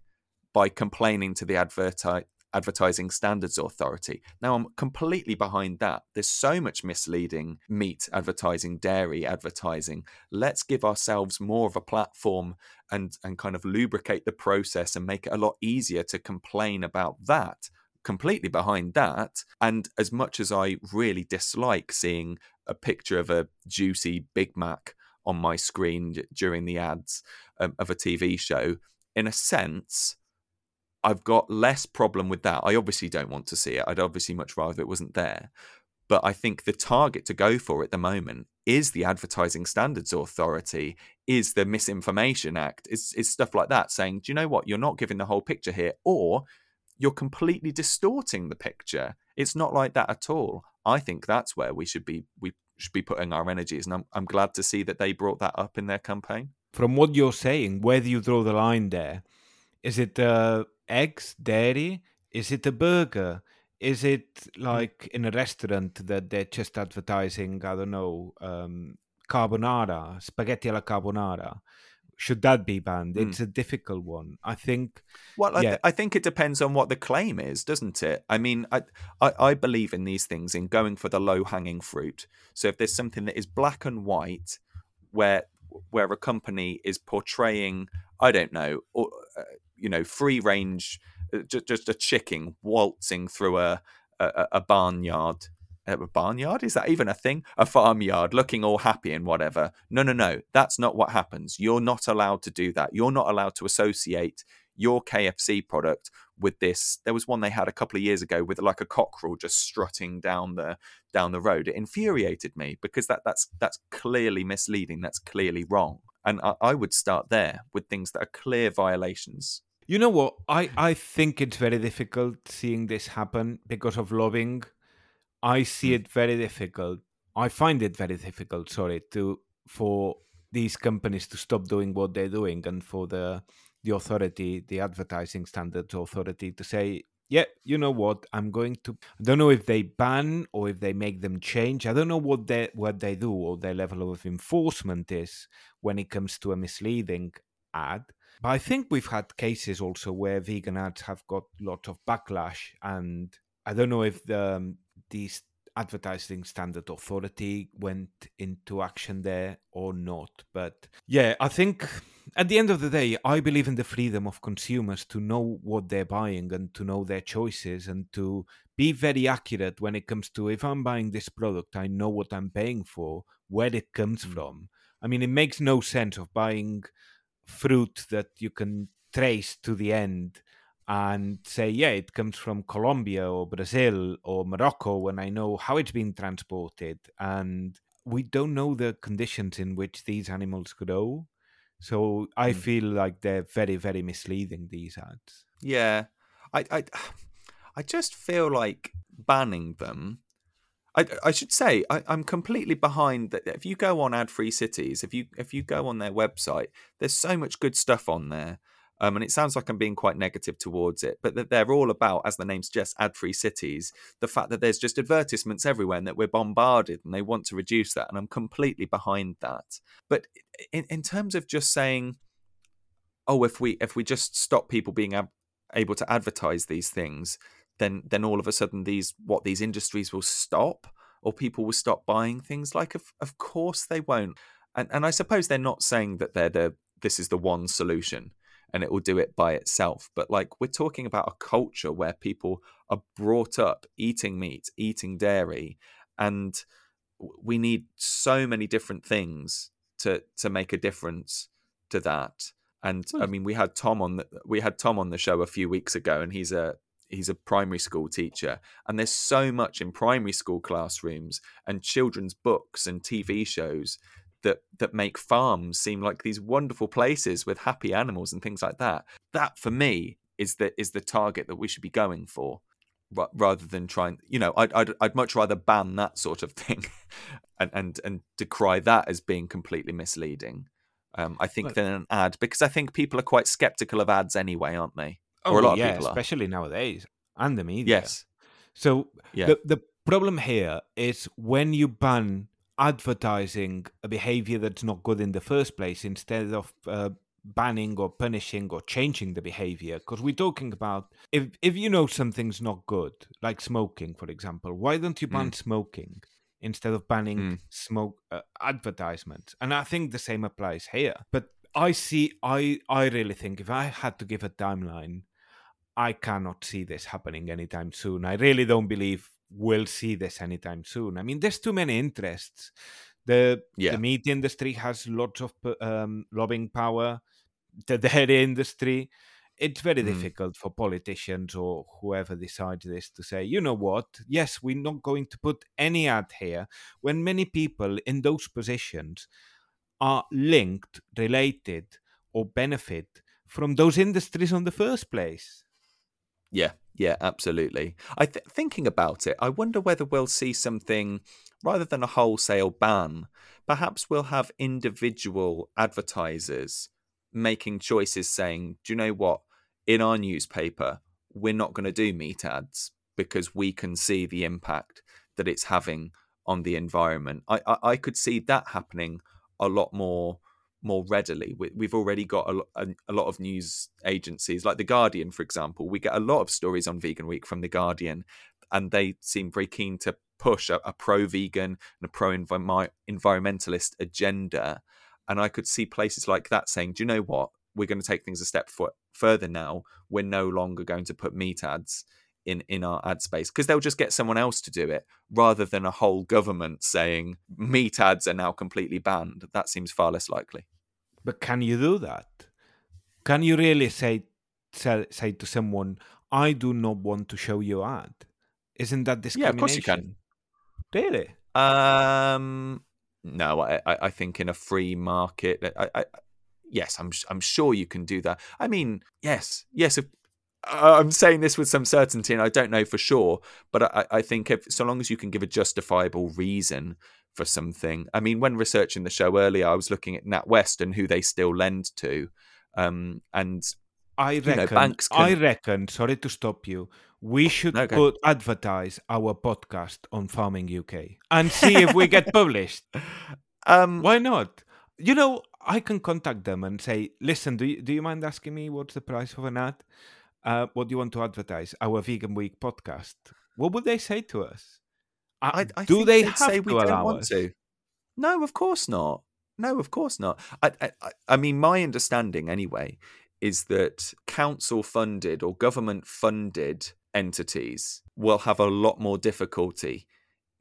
B: by complaining to the adverti- Advertising Standards Authority. Now, I'm completely behind that. There's so much misleading meat advertising, dairy advertising. Let's give ourselves more of a platform and, and kind of lubricate the process and make it a lot easier to complain about that. Completely behind that. And as much as I really dislike seeing a picture of a juicy Big Mac on my screen during the ads um, of a TV show, in a sense, I've got less problem with that. I obviously don't want to see it. I'd obviously much rather it wasn't there. But I think the target to go for at the moment is the Advertising Standards Authority, is the Misinformation Act, is, is stuff like that, saying, do you know what? You're not giving the whole picture here, or you're completely distorting the picture. It's not like that at all. I think that's where we should be we should be putting our energies, and I'm I'm glad to see that they brought that up in their campaign.
A: From what you're saying, where do you draw the line there? Is it uh, eggs, dairy? Is it a burger? Is it like in a restaurant that they're just advertising, I don't know, um, carbonara, spaghetti alla carbonara? Should that be banned?
B: Mm.
A: It's a difficult one. I think.
B: Well, I,
A: yeah.
B: th- I think it depends on what the claim is, doesn't it? I mean, I, I, I believe in these things, in going for the low hanging fruit. So if there's something that is black and white, where where a company is portraying, I don't know, or, you know, free range, uh, just, just a chicken waltzing through a a, a barnyard. A barnyard is that even a thing? A farmyard, looking all happy and whatever. No, no, no. That's not what happens. You're not allowed to do that. You're not allowed to associate your KFC product with this. There was one they had a couple of years ago with like a cockerel just strutting down the down the road. It infuriated me because that that's that's clearly misleading. That's clearly wrong. And I, I would start there with things that are clear violations.
A: You know what? I, I think it's very difficult seeing this happen because of lobbying. I see
B: Mm.
A: it very difficult. I find it very difficult, sorry, to for these companies to stop doing what they're doing and for the the authority, the advertising standards authority to say, yeah, you know what, I'm going to I don't know if they ban or if they make them change. I don't know what they what they do or their level of enforcement is when it comes to a misleading ad. But I think we've had cases also where vegan ads have got a lot of backlash, and I don't know if the um, these advertising standard authority went into action there or not. But yeah, I think at the end of the day, I believe in the freedom of consumers to know what they're buying and to know their choices and to be very accurate when it comes to if I'm buying this product, I know what I'm paying for, where it comes
B: Mm.
A: from. I mean, it makes no sense of buying fruit that you can trace to the end and say, yeah, it comes from Colombia or Brazil or Morocco when I know how it's been transported. And we don't know the conditions in which these animals grow. So I
B: Mm.
A: feel like they're very, very misleading, these ads.
B: Yeah, I, I, I just feel like banning them. I, I should say I, I'm completely behind that. If you go on Ad Free Cities, if you if you go on their website, there's so much good stuff on there. Um, and it sounds like I'm being quite negative towards it, but that they're all about, as the name suggests, ad-free cities. The fact that there's just advertisements everywhere and that we're bombarded, and they want to reduce that, and I'm completely behind that. But in, in terms of just saying, oh, if we if we just stop people being ab- able to advertise these things, then then all of a sudden these what these industries will stop, or people will stop buying things. Like, of of course they won't. And and I suppose they're not saying that they're the this is the one solution and it will do it by itself. But like we're talking about a culture where people are brought up eating meat, eating dairy, and we need so many different things to to make a difference to that. And I mean, we had Tom on the, we had Tom on the show a few weeks ago, and he's a he's a primary school teacher, and there's so much in primary school classrooms and children's books and TV shows that that make farms seem like these wonderful places with happy animals and things like that. That for me is the is the target that we should be going for, rather than trying. You know, I'd I'd, I'd much rather ban that sort of thing, and and and decry that as being completely misleading. Um, I think
A: Well-
B: than an ad because I think people are quite skeptical of ads anyway, aren't they?
A: Oh,
B: or a lot of
A: yeah,
B: people are.
A: especially nowadays and the media.
B: Yes.
A: So
B: Yeah.
A: the the problem here is when you ban advertising a behavior that's not good in the first place, instead of uh, banning or punishing or changing the behavior because we're talking about if if you know something's not good like smoking for example why don't you ban
B: Mm.
A: smoking instead of banning
B: Mm.
A: smoke uh, advertisements and i think the same applies here but i see i i really think if i had to give a timeline i cannot see this happening anytime soon. I really don't believe we'll see this anytime soon. I mean there's too many interests. The
B: Yeah.
A: the meat industry has lots of um, lobbying power. The dairy industry it's very
B: Mm.
A: difficult for politicians or whoever decides this to say you know what? Yes we're not going to put any ad here when many people in those positions are linked related or benefit from those industries on the first place
B: Yeah, yeah, absolutely. I th- thinking about it, I wonder whether we'll see something rather than a wholesale ban. Perhaps we'll have individual advertisers making choices, saying, "Do you know what? In our newspaper, we're not going to do meat ads because we can see the impact that it's having on the environment." I I, I could see that happening a lot more more readily. We, we've already got a, a, a lot of news agencies, like The Guardian, for example. We get a lot of stories on Vegan Week from The Guardian, and they seem very keen to push a, a pro vegan and a pro environmentalist agenda. And I could see places like that saying, do you know what? We're going to take things a step f- further now. We're no longer going to put meat ads in, in our ad space because they'll just get someone else to do it rather than a whole government saying meat ads are now completely banned. That seems far less likely.
A: But can you do that? Can you really say say, say to someone, "I do not want to show you ad"? Isn't that
B: Yeah, of course you can.
A: Really?
B: Um, no, I, I, think in a free market, I, I, yes, I'm, I'm sure you can do that. I mean, yes, yes. If, I'm saying this with some certainty, and I don't know for sure, but I, I think if so long as you can give a justifiable reason for something. I mean, when researching the show earlier, I was looking at NatWest and who they still lend to, um, and
A: I
B: know,
A: reckon.
B: banks
A: I reckon. Sorry to stop you. We should
B: Okay.
A: put advertise our podcast on Farming UK and see if we get published.
B: um,
A: Why not? You know, I can contact them and say, "Listen, do you, do you mind asking me what's the price of an ad? Uh, what do you want to advertise? Our Vegan Week podcast." What would they say to us?
B: I, I
A: do they have
B: say
A: to
B: we don't
A: allow
B: want
A: us?
B: to? No, of course not. No, of course not. I, I, I- mean, my understanding anyway is that council-funded or government-funded entities will have a lot more difficulty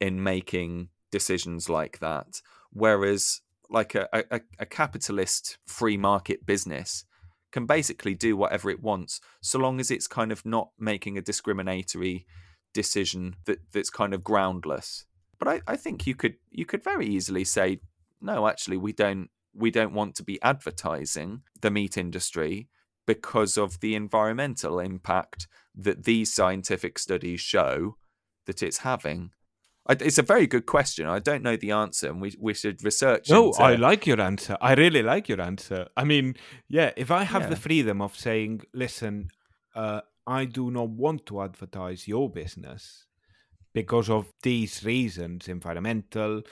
B: in making decisions like that, whereas like a, a, a capitalist free market business can basically do whatever it wants so long as it's kind of not making a discriminatory decision that that's kind of groundless. But I, I think you could you could very easily say, no, actually we don't we don't want to be advertising the meat industry because of the environmental impact that these scientific studies show that it's having. I, it's a very good question. I don't know the answer, and we we should research.
A: No,
B: into-
A: I like your answer. I really like your answer. I mean, yeah, if I have the freedom of saying, listen, uh, I do not want to advertise your business because of these reasons, environmental,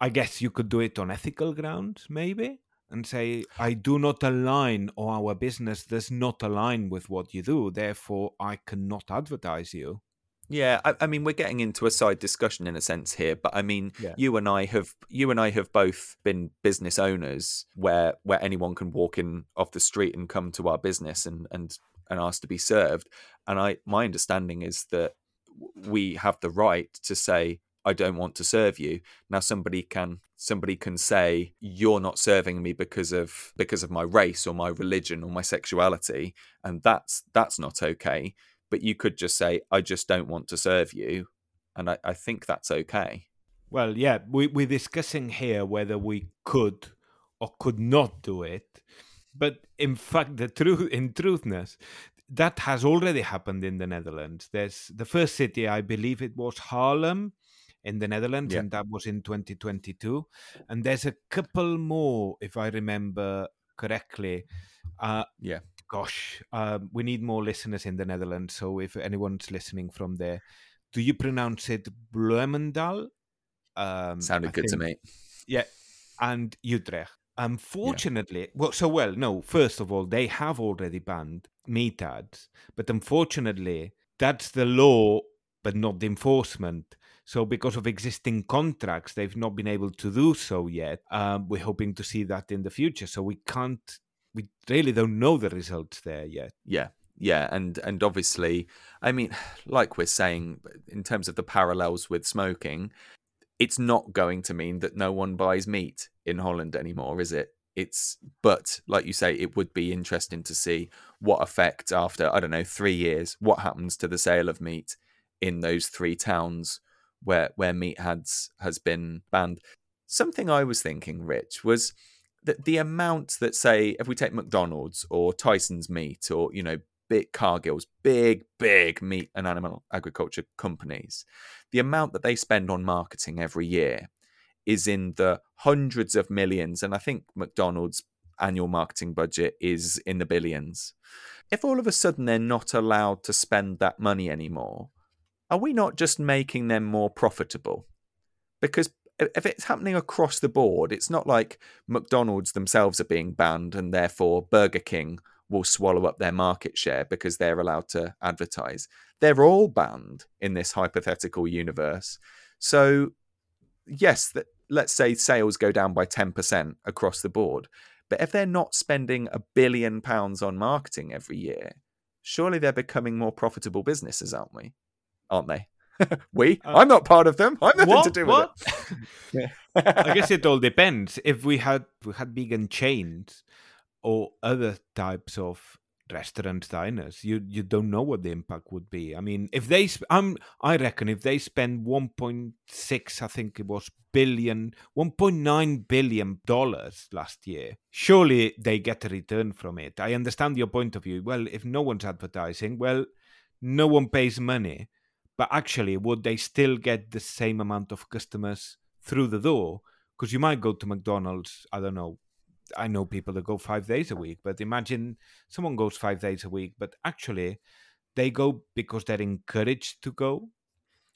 A: I guess you could do it on ethical grounds, maybe, and say, I do not align, or our business does not align with what you do. Therefore, I cannot advertise you.
B: Yeah, I, I mean we're getting into a side discussion in a sense here, but I mean
A: Yeah.
B: you and I have you and I have both been business owners where where anyone can walk in off the street and come to our business and and and ask to be served. And I my understanding is that we have the right to say I don't want to serve you. Now somebody can somebody can say you're not serving me because of because of my race or my religion or my sexuality and that's that's not okay but you could just say i just don't want to serve you and i, I think that's okay
A: Well, yeah, we, we're discussing here whether we could or could not do it. But in fact, the truth, in truthness, that has already happened in the Netherlands. There's the first city, I believe it was Haarlem in the Netherlands,
B: Yeah.
A: and that was in 2022. And there's a couple more, if I remember correctly. Uh,
B: Yeah.
A: Gosh, um, we need more listeners in the Netherlands. So if anyone's listening from there, do you pronounce it Bloemendaal? Um,
B: sounded
A: I
B: good to me
A: Yeah, and Utrecht. Unfortunately, yeah. well, so well, no. First of all, they have already banned meat ads, but unfortunately, that's the law, but not the enforcement. So, because of existing contracts, they've not been able to do so yet. Um, we're hoping to see that in the future. So, we can't, we really don't know the results there yet.
B: Yeah, yeah and and obviously i mean like we're saying in terms of the parallels with smoking it's not going to mean that no one buys meat in Holland anymore, is it? It's but like you say, it would be interesting to see what effect after I don't know three years, what happens to the sale of meat in those three towns where where meat has has been banned. Something I was thinking, Rich, was that the amount that say if we take McDonald's or Tyson's meat or you know big Cargill's big, big meat and animal agriculture companies, the amount that they spend on marketing every year is in the hundreds of millions. And I think McDonald's annual marketing budget is in the billions. If all of a sudden they're not allowed to spend that money anymore, are we not just making them more profitable? Because if it's happening across the board, it's not like McDonald's themselves are being banned and therefore Burger King will swallow up their market share because they're allowed to advertise. They're all banned in this hypothetical universe. So, yes, that let's say sales go down by 10% across the board. But if they're not spending a billion pounds on marketing every year, surely they're becoming more profitable businesses, aren't we? Aren't they? we? Uh, I'm not part of them. I'm nothing
A: what?
B: to do
A: what?
B: with
A: it. I guess it all depends. If we had if we had vegan chains, or other types of restaurant diners. You you don't know what the impact would be. I mean if they i'm i reckon if they spend 1.6 i think it was billion 1.9 billion dollars last year surely they get a return from it. I understand your point of view. Well if no one's advertising well no one pays money. But actually would they still get the same amount of customers through the door? Because you might go to mcdonald's i don't know I know people that go five days a week, but imagine someone goes five days a week, but actually they go because they're encouraged to go.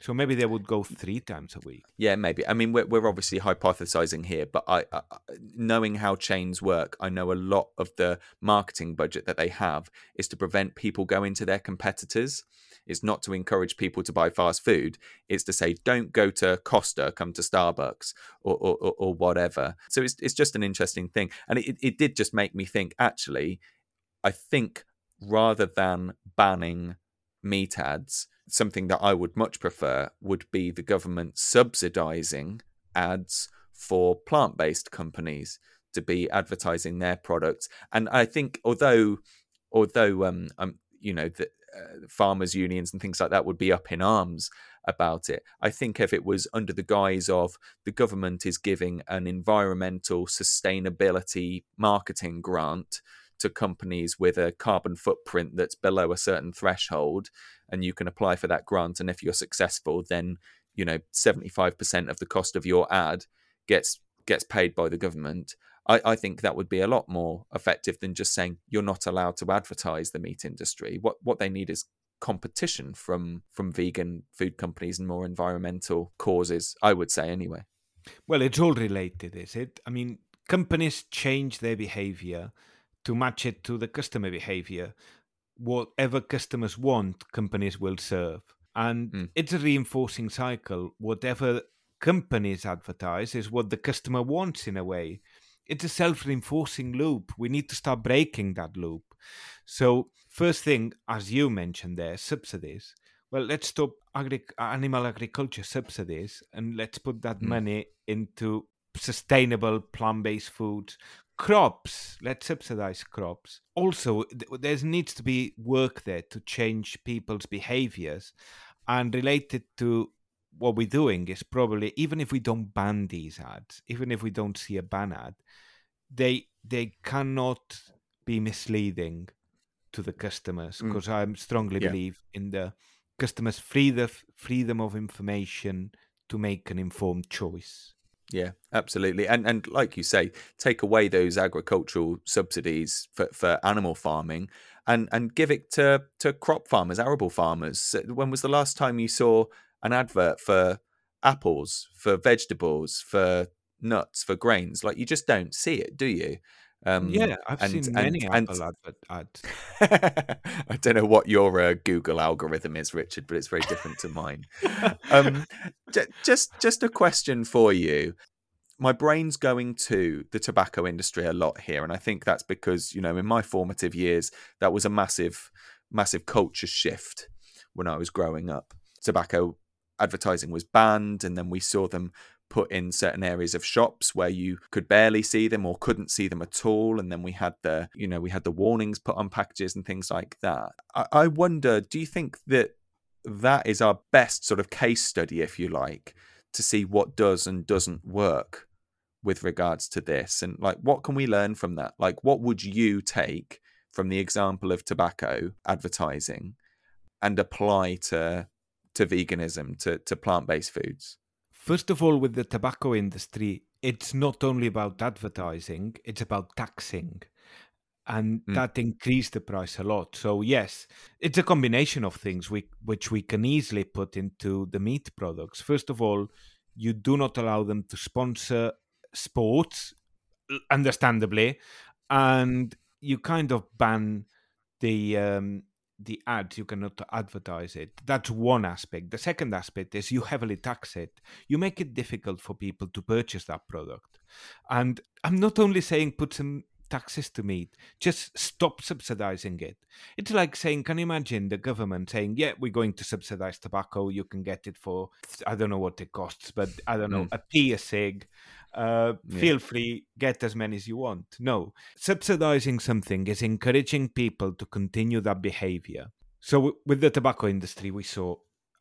A: So maybe they would go three times a week.
B: Yeah, maybe. I mean, we're, we're obviously hypothesizing here, but I, I, knowing how chains work, I know a lot of the marketing budget that they have is to prevent people going to their competitors. It's not to encourage people to buy fast food. It's to say, don't go to Costa, come to Starbucks or, or, or, or whatever. So it's, it's just an interesting thing. And it, it did just make me think, actually, I think rather than banning meat ads, something that I would much prefer would be the government subsidizing ads for plant based companies to be advertising their products. And I think although although um, um you know the uh, farmers unions and things like that would be up in arms about it. I think if it was under the guise of the government is giving an environmental sustainability marketing grant to companies with a carbon footprint that's below a certain threshold and you can apply for that grant and if you're successful then you know 75% of the cost of your ad gets gets paid by the government. I, I think that would be a lot more effective than just saying you're not allowed to advertise the meat industry. What what they need is competition from from vegan food companies and more environmental causes i would say anyway.
A: Well it's all related is it? I mean companies change their behavior to match it to the customer behavior whatever customers want, companies will serve. And mm. it's a reinforcing cycle. Whatever companies advertise is what the customer wants in a way. It's a self reinforcing loop. We need to start breaking that loop. So, first thing, as you mentioned there, subsidies. Well, let's stop agri- animal agriculture subsidies and let's put that mm. money into sustainable plant based foods, crops let's subsidize crops also there needs to be work there to change people's behaviors and related to what we're doing is probably even if we don't ban these ads even if we don't see a ban ad they they cannot be misleading to the customers because mm. i strongly yeah. believe in the customers freedom freedom of information to make an informed choice
B: yeah, absolutely. And and like you say, take away those agricultural subsidies for, for animal farming and and give it to to crop farmers, arable farmers. When was the last time you saw an advert for apples, for vegetables, for nuts for grains. Like you just don't see it, do you?
A: Um, yeah, I've and, seen many and, Apple and, ads.
B: I don't know what your uh, Google algorithm is, Richard, but it's very different to mine. um, j- just, just a question for you. My brain's going to the tobacco industry a lot here, and I think that's because you know in my formative years that was a massive, massive culture shift when I was growing up. Tobacco advertising was banned, and then we saw them put in certain areas of shops where you could barely see them or couldn't see them at all and then we had the you know we had the warnings put on packages and things like that. I, I, wonder do you think that that is our best sort of case study if you like to see what does and doesn't work with regards to this? And like what can we learn from that? Like what would you take from the example of tobacco advertising and apply to to veganism to to plant-based foods
A: First of all, with the tobacco industry, it's not only about advertising, it's about taxing. And mm. that increased the price a lot. So, yes, it's a combination of things we, which we can easily put into the meat products. First of all, you do not allow them to sponsor sports, understandably, and you kind of ban the um, the ads you cannot advertise it. That's one aspect. The second aspect is you heavily tax it. You make it difficult for people to purchase that product. And I'm not only saying put some taxes to meat. just stop subsidizing it. It's like saying, can you imagine the government saying, yeah, we're going to subsidize tobacco. You can get it for, I don't know what it costs, but I don't know, mm. a p a cig uh, yeah. feel free, get as many as you want. No, subsidizing something is encouraging people to continue that behavior. So with the tobacco industry, we saw,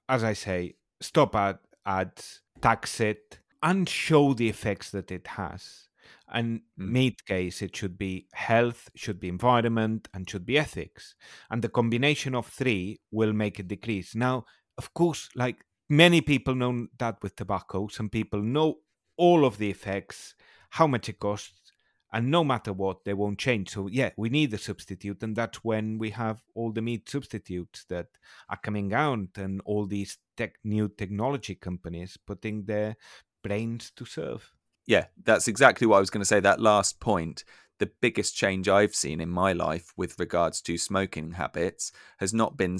A: as I say, stop ad ads, tax it, and show the effects that it has. And mm. meat case, it should be health, should be environment, and should be ethics. And the combination of three will make it decrease. Now, of course, like many people know that with tobacco, some people know all of the effects, how much it costs, and no matter what, they won't change. So yeah, we need a substitute, and that's when we have all the meat substitutes that are coming out, and all these tech new technology companies putting their brains to serve.
B: Yeah, that's exactly what I was going to say. That last point. The biggest change I've seen in my life with regards to smoking habits has not been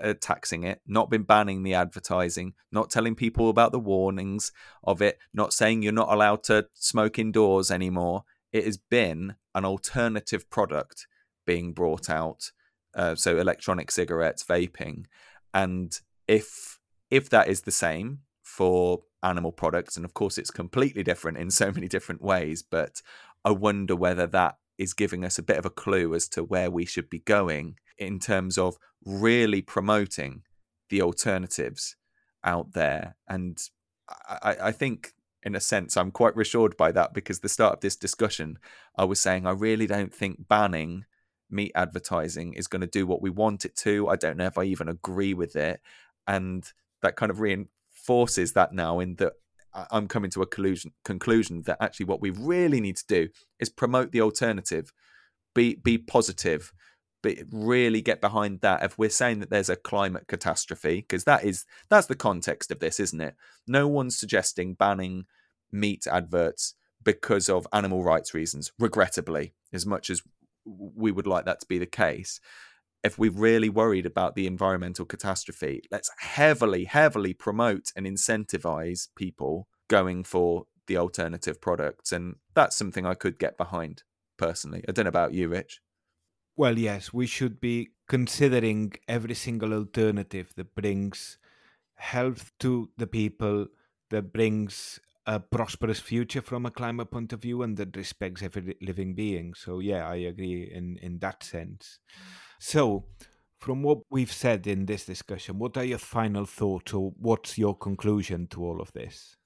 B: uh, taxing it, not been banning the advertising, not telling people about the warnings of it, not saying you're not allowed to smoke indoors anymore. It has been an alternative product being brought out. Uh, so electronic cigarettes, vaping, and if if that is the same for animal products, and of course it's completely different in so many different ways, but I wonder whether that is giving us a bit of a clue as to where we should be going in terms of really promoting the alternatives out there. And I, I think, in a sense, I'm quite reassured by that because the start of this discussion, I was saying I really don't think banning meat advertising is going to do what we want it to. I don't know if I even agree with it. And that kind of reinforces that now in that I'm coming to a conclusion, conclusion that actually what we really need to do is promote the alternative, be be positive, but really get behind that. If we're saying that there's a climate catastrophe because that is that's the context of this isn't it? No one's suggesting banning meat adverts because of animal rights reasons regrettably as much as we would like that to be the case if we're really worried about the environmental catastrophe let's heavily heavily promote and incentivize people going for the alternative products and that's something i could get behind personally i don't know about you rich
A: well, yes, we should be considering every single alternative that brings health to the people, that brings a prosperous future from a climate point of view, and that respects every living being. So, yeah, I agree in, in that sense. So, from what we've said in this discussion, what are your final thoughts, or what's your conclusion to all of this?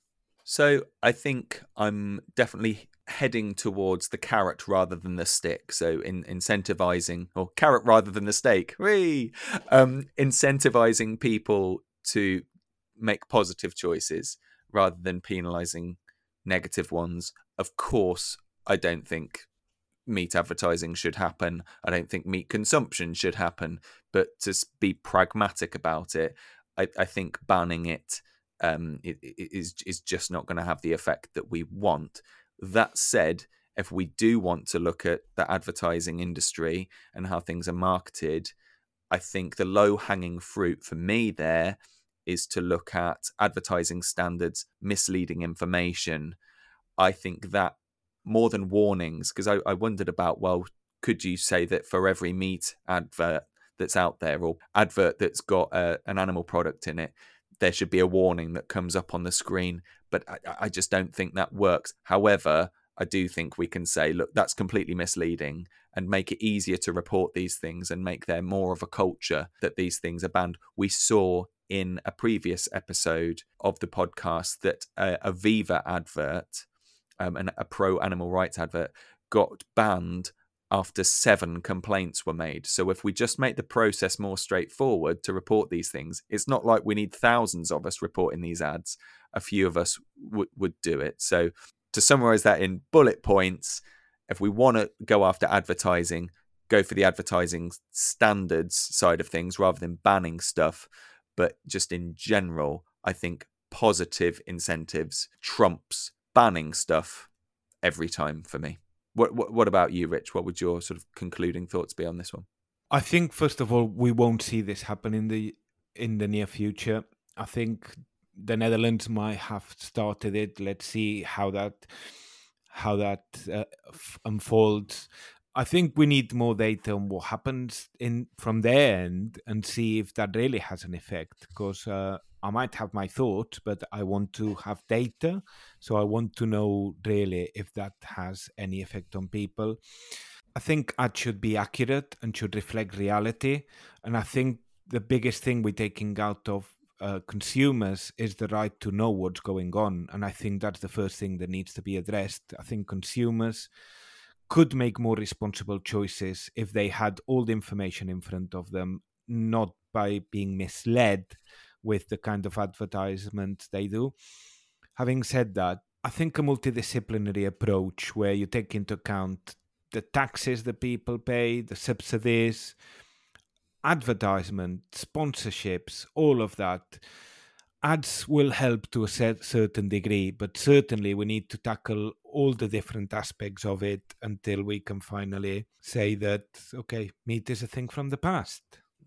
B: So, I think I'm definitely heading towards the carrot rather than the stick. So in incentivizing or carrot rather than the steak. Whee! Um, incentivizing people to make positive choices rather than penalizing negative ones. Of course, I don't think meat advertising should happen. I don't think meat consumption should happen. But to be pragmatic about it, I, I think banning it um, it, it is is just not going to have the effect that we want. That said, if we do want to look at the advertising industry and how things are marketed, I think the low hanging fruit for me there is to look at advertising standards, misleading information. I think that more than warnings, because I, I wondered about, well, could you say that for every meat advert that's out there or advert that's got uh, an animal product in it, there should be a warning that comes up on the screen? But I, I just don't think that works. However, I do think we can say, look, that's completely misleading and make it easier to report these things and make there more of a culture that these things are banned. We saw in a previous episode of the podcast that a, a Viva advert um, and a pro animal rights advert got banned after seven complaints were made. So if we just make the process more straightforward to report these things, it's not like we need thousands of us reporting these ads. A few of us w- would do it. So to summarize that in bullet points, if we want to go after advertising, go for the advertising standards side of things rather than banning stuff. But just in general, I think positive incentives trumps banning stuff every time for me. What, what, what about you, Rich? What would your sort of concluding thoughts be on this one?
A: I think first of all we won't see this happen in the in the near future. I think the Netherlands might have started it. Let's see how that how that uh, unfolds. I think we need more data on what happens in from their end and see if that really has an effect. Because uh, I might have my thoughts, but I want to have data, so I want to know really if that has any effect on people. I think ads should be accurate and should reflect reality, and I think the biggest thing we're taking out of uh, consumers is the right to know what's going on. And I think that's the first thing that needs to be addressed. I think consumers could make more responsible choices if they had all the information in front of them, not by being misled with the kind of advertisement they do. Having said that, I think a multidisciplinary approach where you take into account the taxes that people pay, the subsidies, advertisement, sponsorships, all of that. Ads will help to a certain degree, but certainly we need to tackle all the different aspects of it until we can finally say that okay, meat is a thing from the past.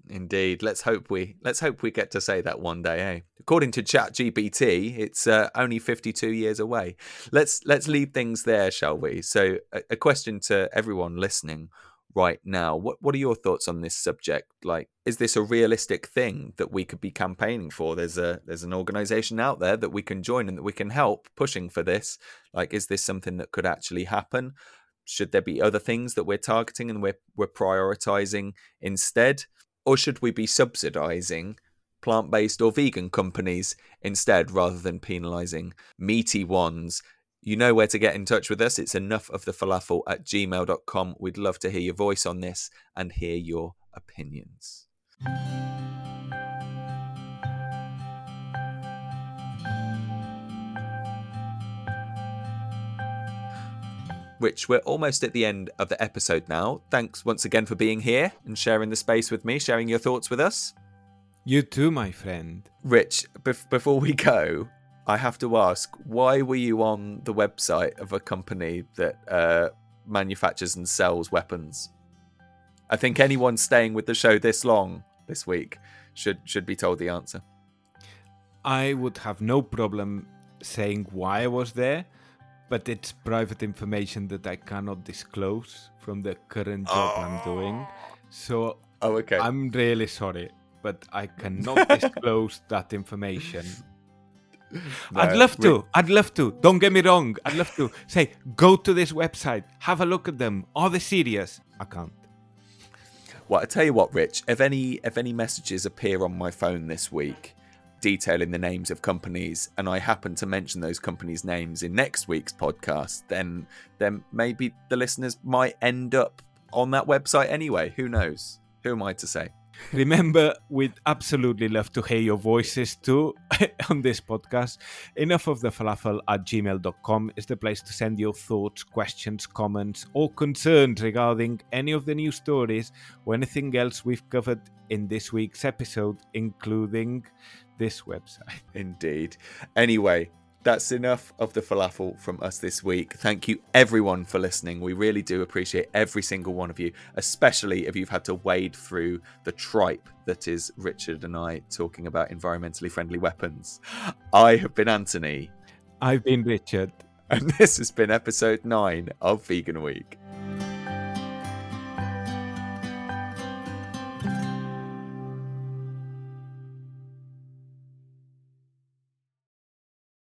B: Indeed. Let's hope we let's hope we get to say that one day. Eh? According to ChatGPT, it's uh, only 52 years away. Let's let's leave things there, shall we? So, a, a question to everyone listening: right now. What what are your thoughts on this subject? Like, is this a realistic thing that we could be campaigning for? There's a there's an organization out there that we can join and that we can help pushing for this. Like, is this something that could actually happen? Should there be other things that we're targeting and we're we're prioritizing instead? Or should we be subsidizing plant based or vegan companies instead rather than penalizing meaty ones you know where to get in touch with us. It's enough of the falafel at gmail.com. We'd love to hear your voice on this and hear your opinions. Rich, we're almost at the end of the episode now. Thanks once again for being here and sharing the space with me, sharing your thoughts with us.
A: You too, my friend.
B: Rich, before we go, I have to ask, why were you on the website of a company that uh, manufactures and sells weapons? I think anyone staying with the show this long this week should should be told the answer.
A: I would have no problem saying why I was there, but it's private information that I cannot disclose from the current job oh. I'm doing. So
B: oh, okay.
A: I'm really sorry, but I cannot disclose that information no, I'd love to. I'd love to. Don't get me wrong. I'd love to say, go to this website, have a look at them. Are they serious? I can't.
B: Well, I tell you what, Rich. If any if any messages appear on my phone this week detailing the names of companies, and I happen to mention those companies' names in next week's podcast, then then maybe the listeners might end up on that website anyway. Who knows? Who am I to say?
A: Remember, we'd absolutely love to hear your voices too on this podcast. Enough of the falafel at gmail.com is the place to send your thoughts, questions, comments, or concerns regarding any of the news stories or anything else we've covered in this week's episode, including this website.
B: Indeed. Anyway, that's enough of the falafel from us this week. Thank you, everyone, for listening. We really do appreciate every single one of you, especially if you've had to wade through the tripe that is Richard and I talking about environmentally friendly weapons. I have been Anthony.
A: I've been Richard.
B: And this has been episode nine of Vegan Week.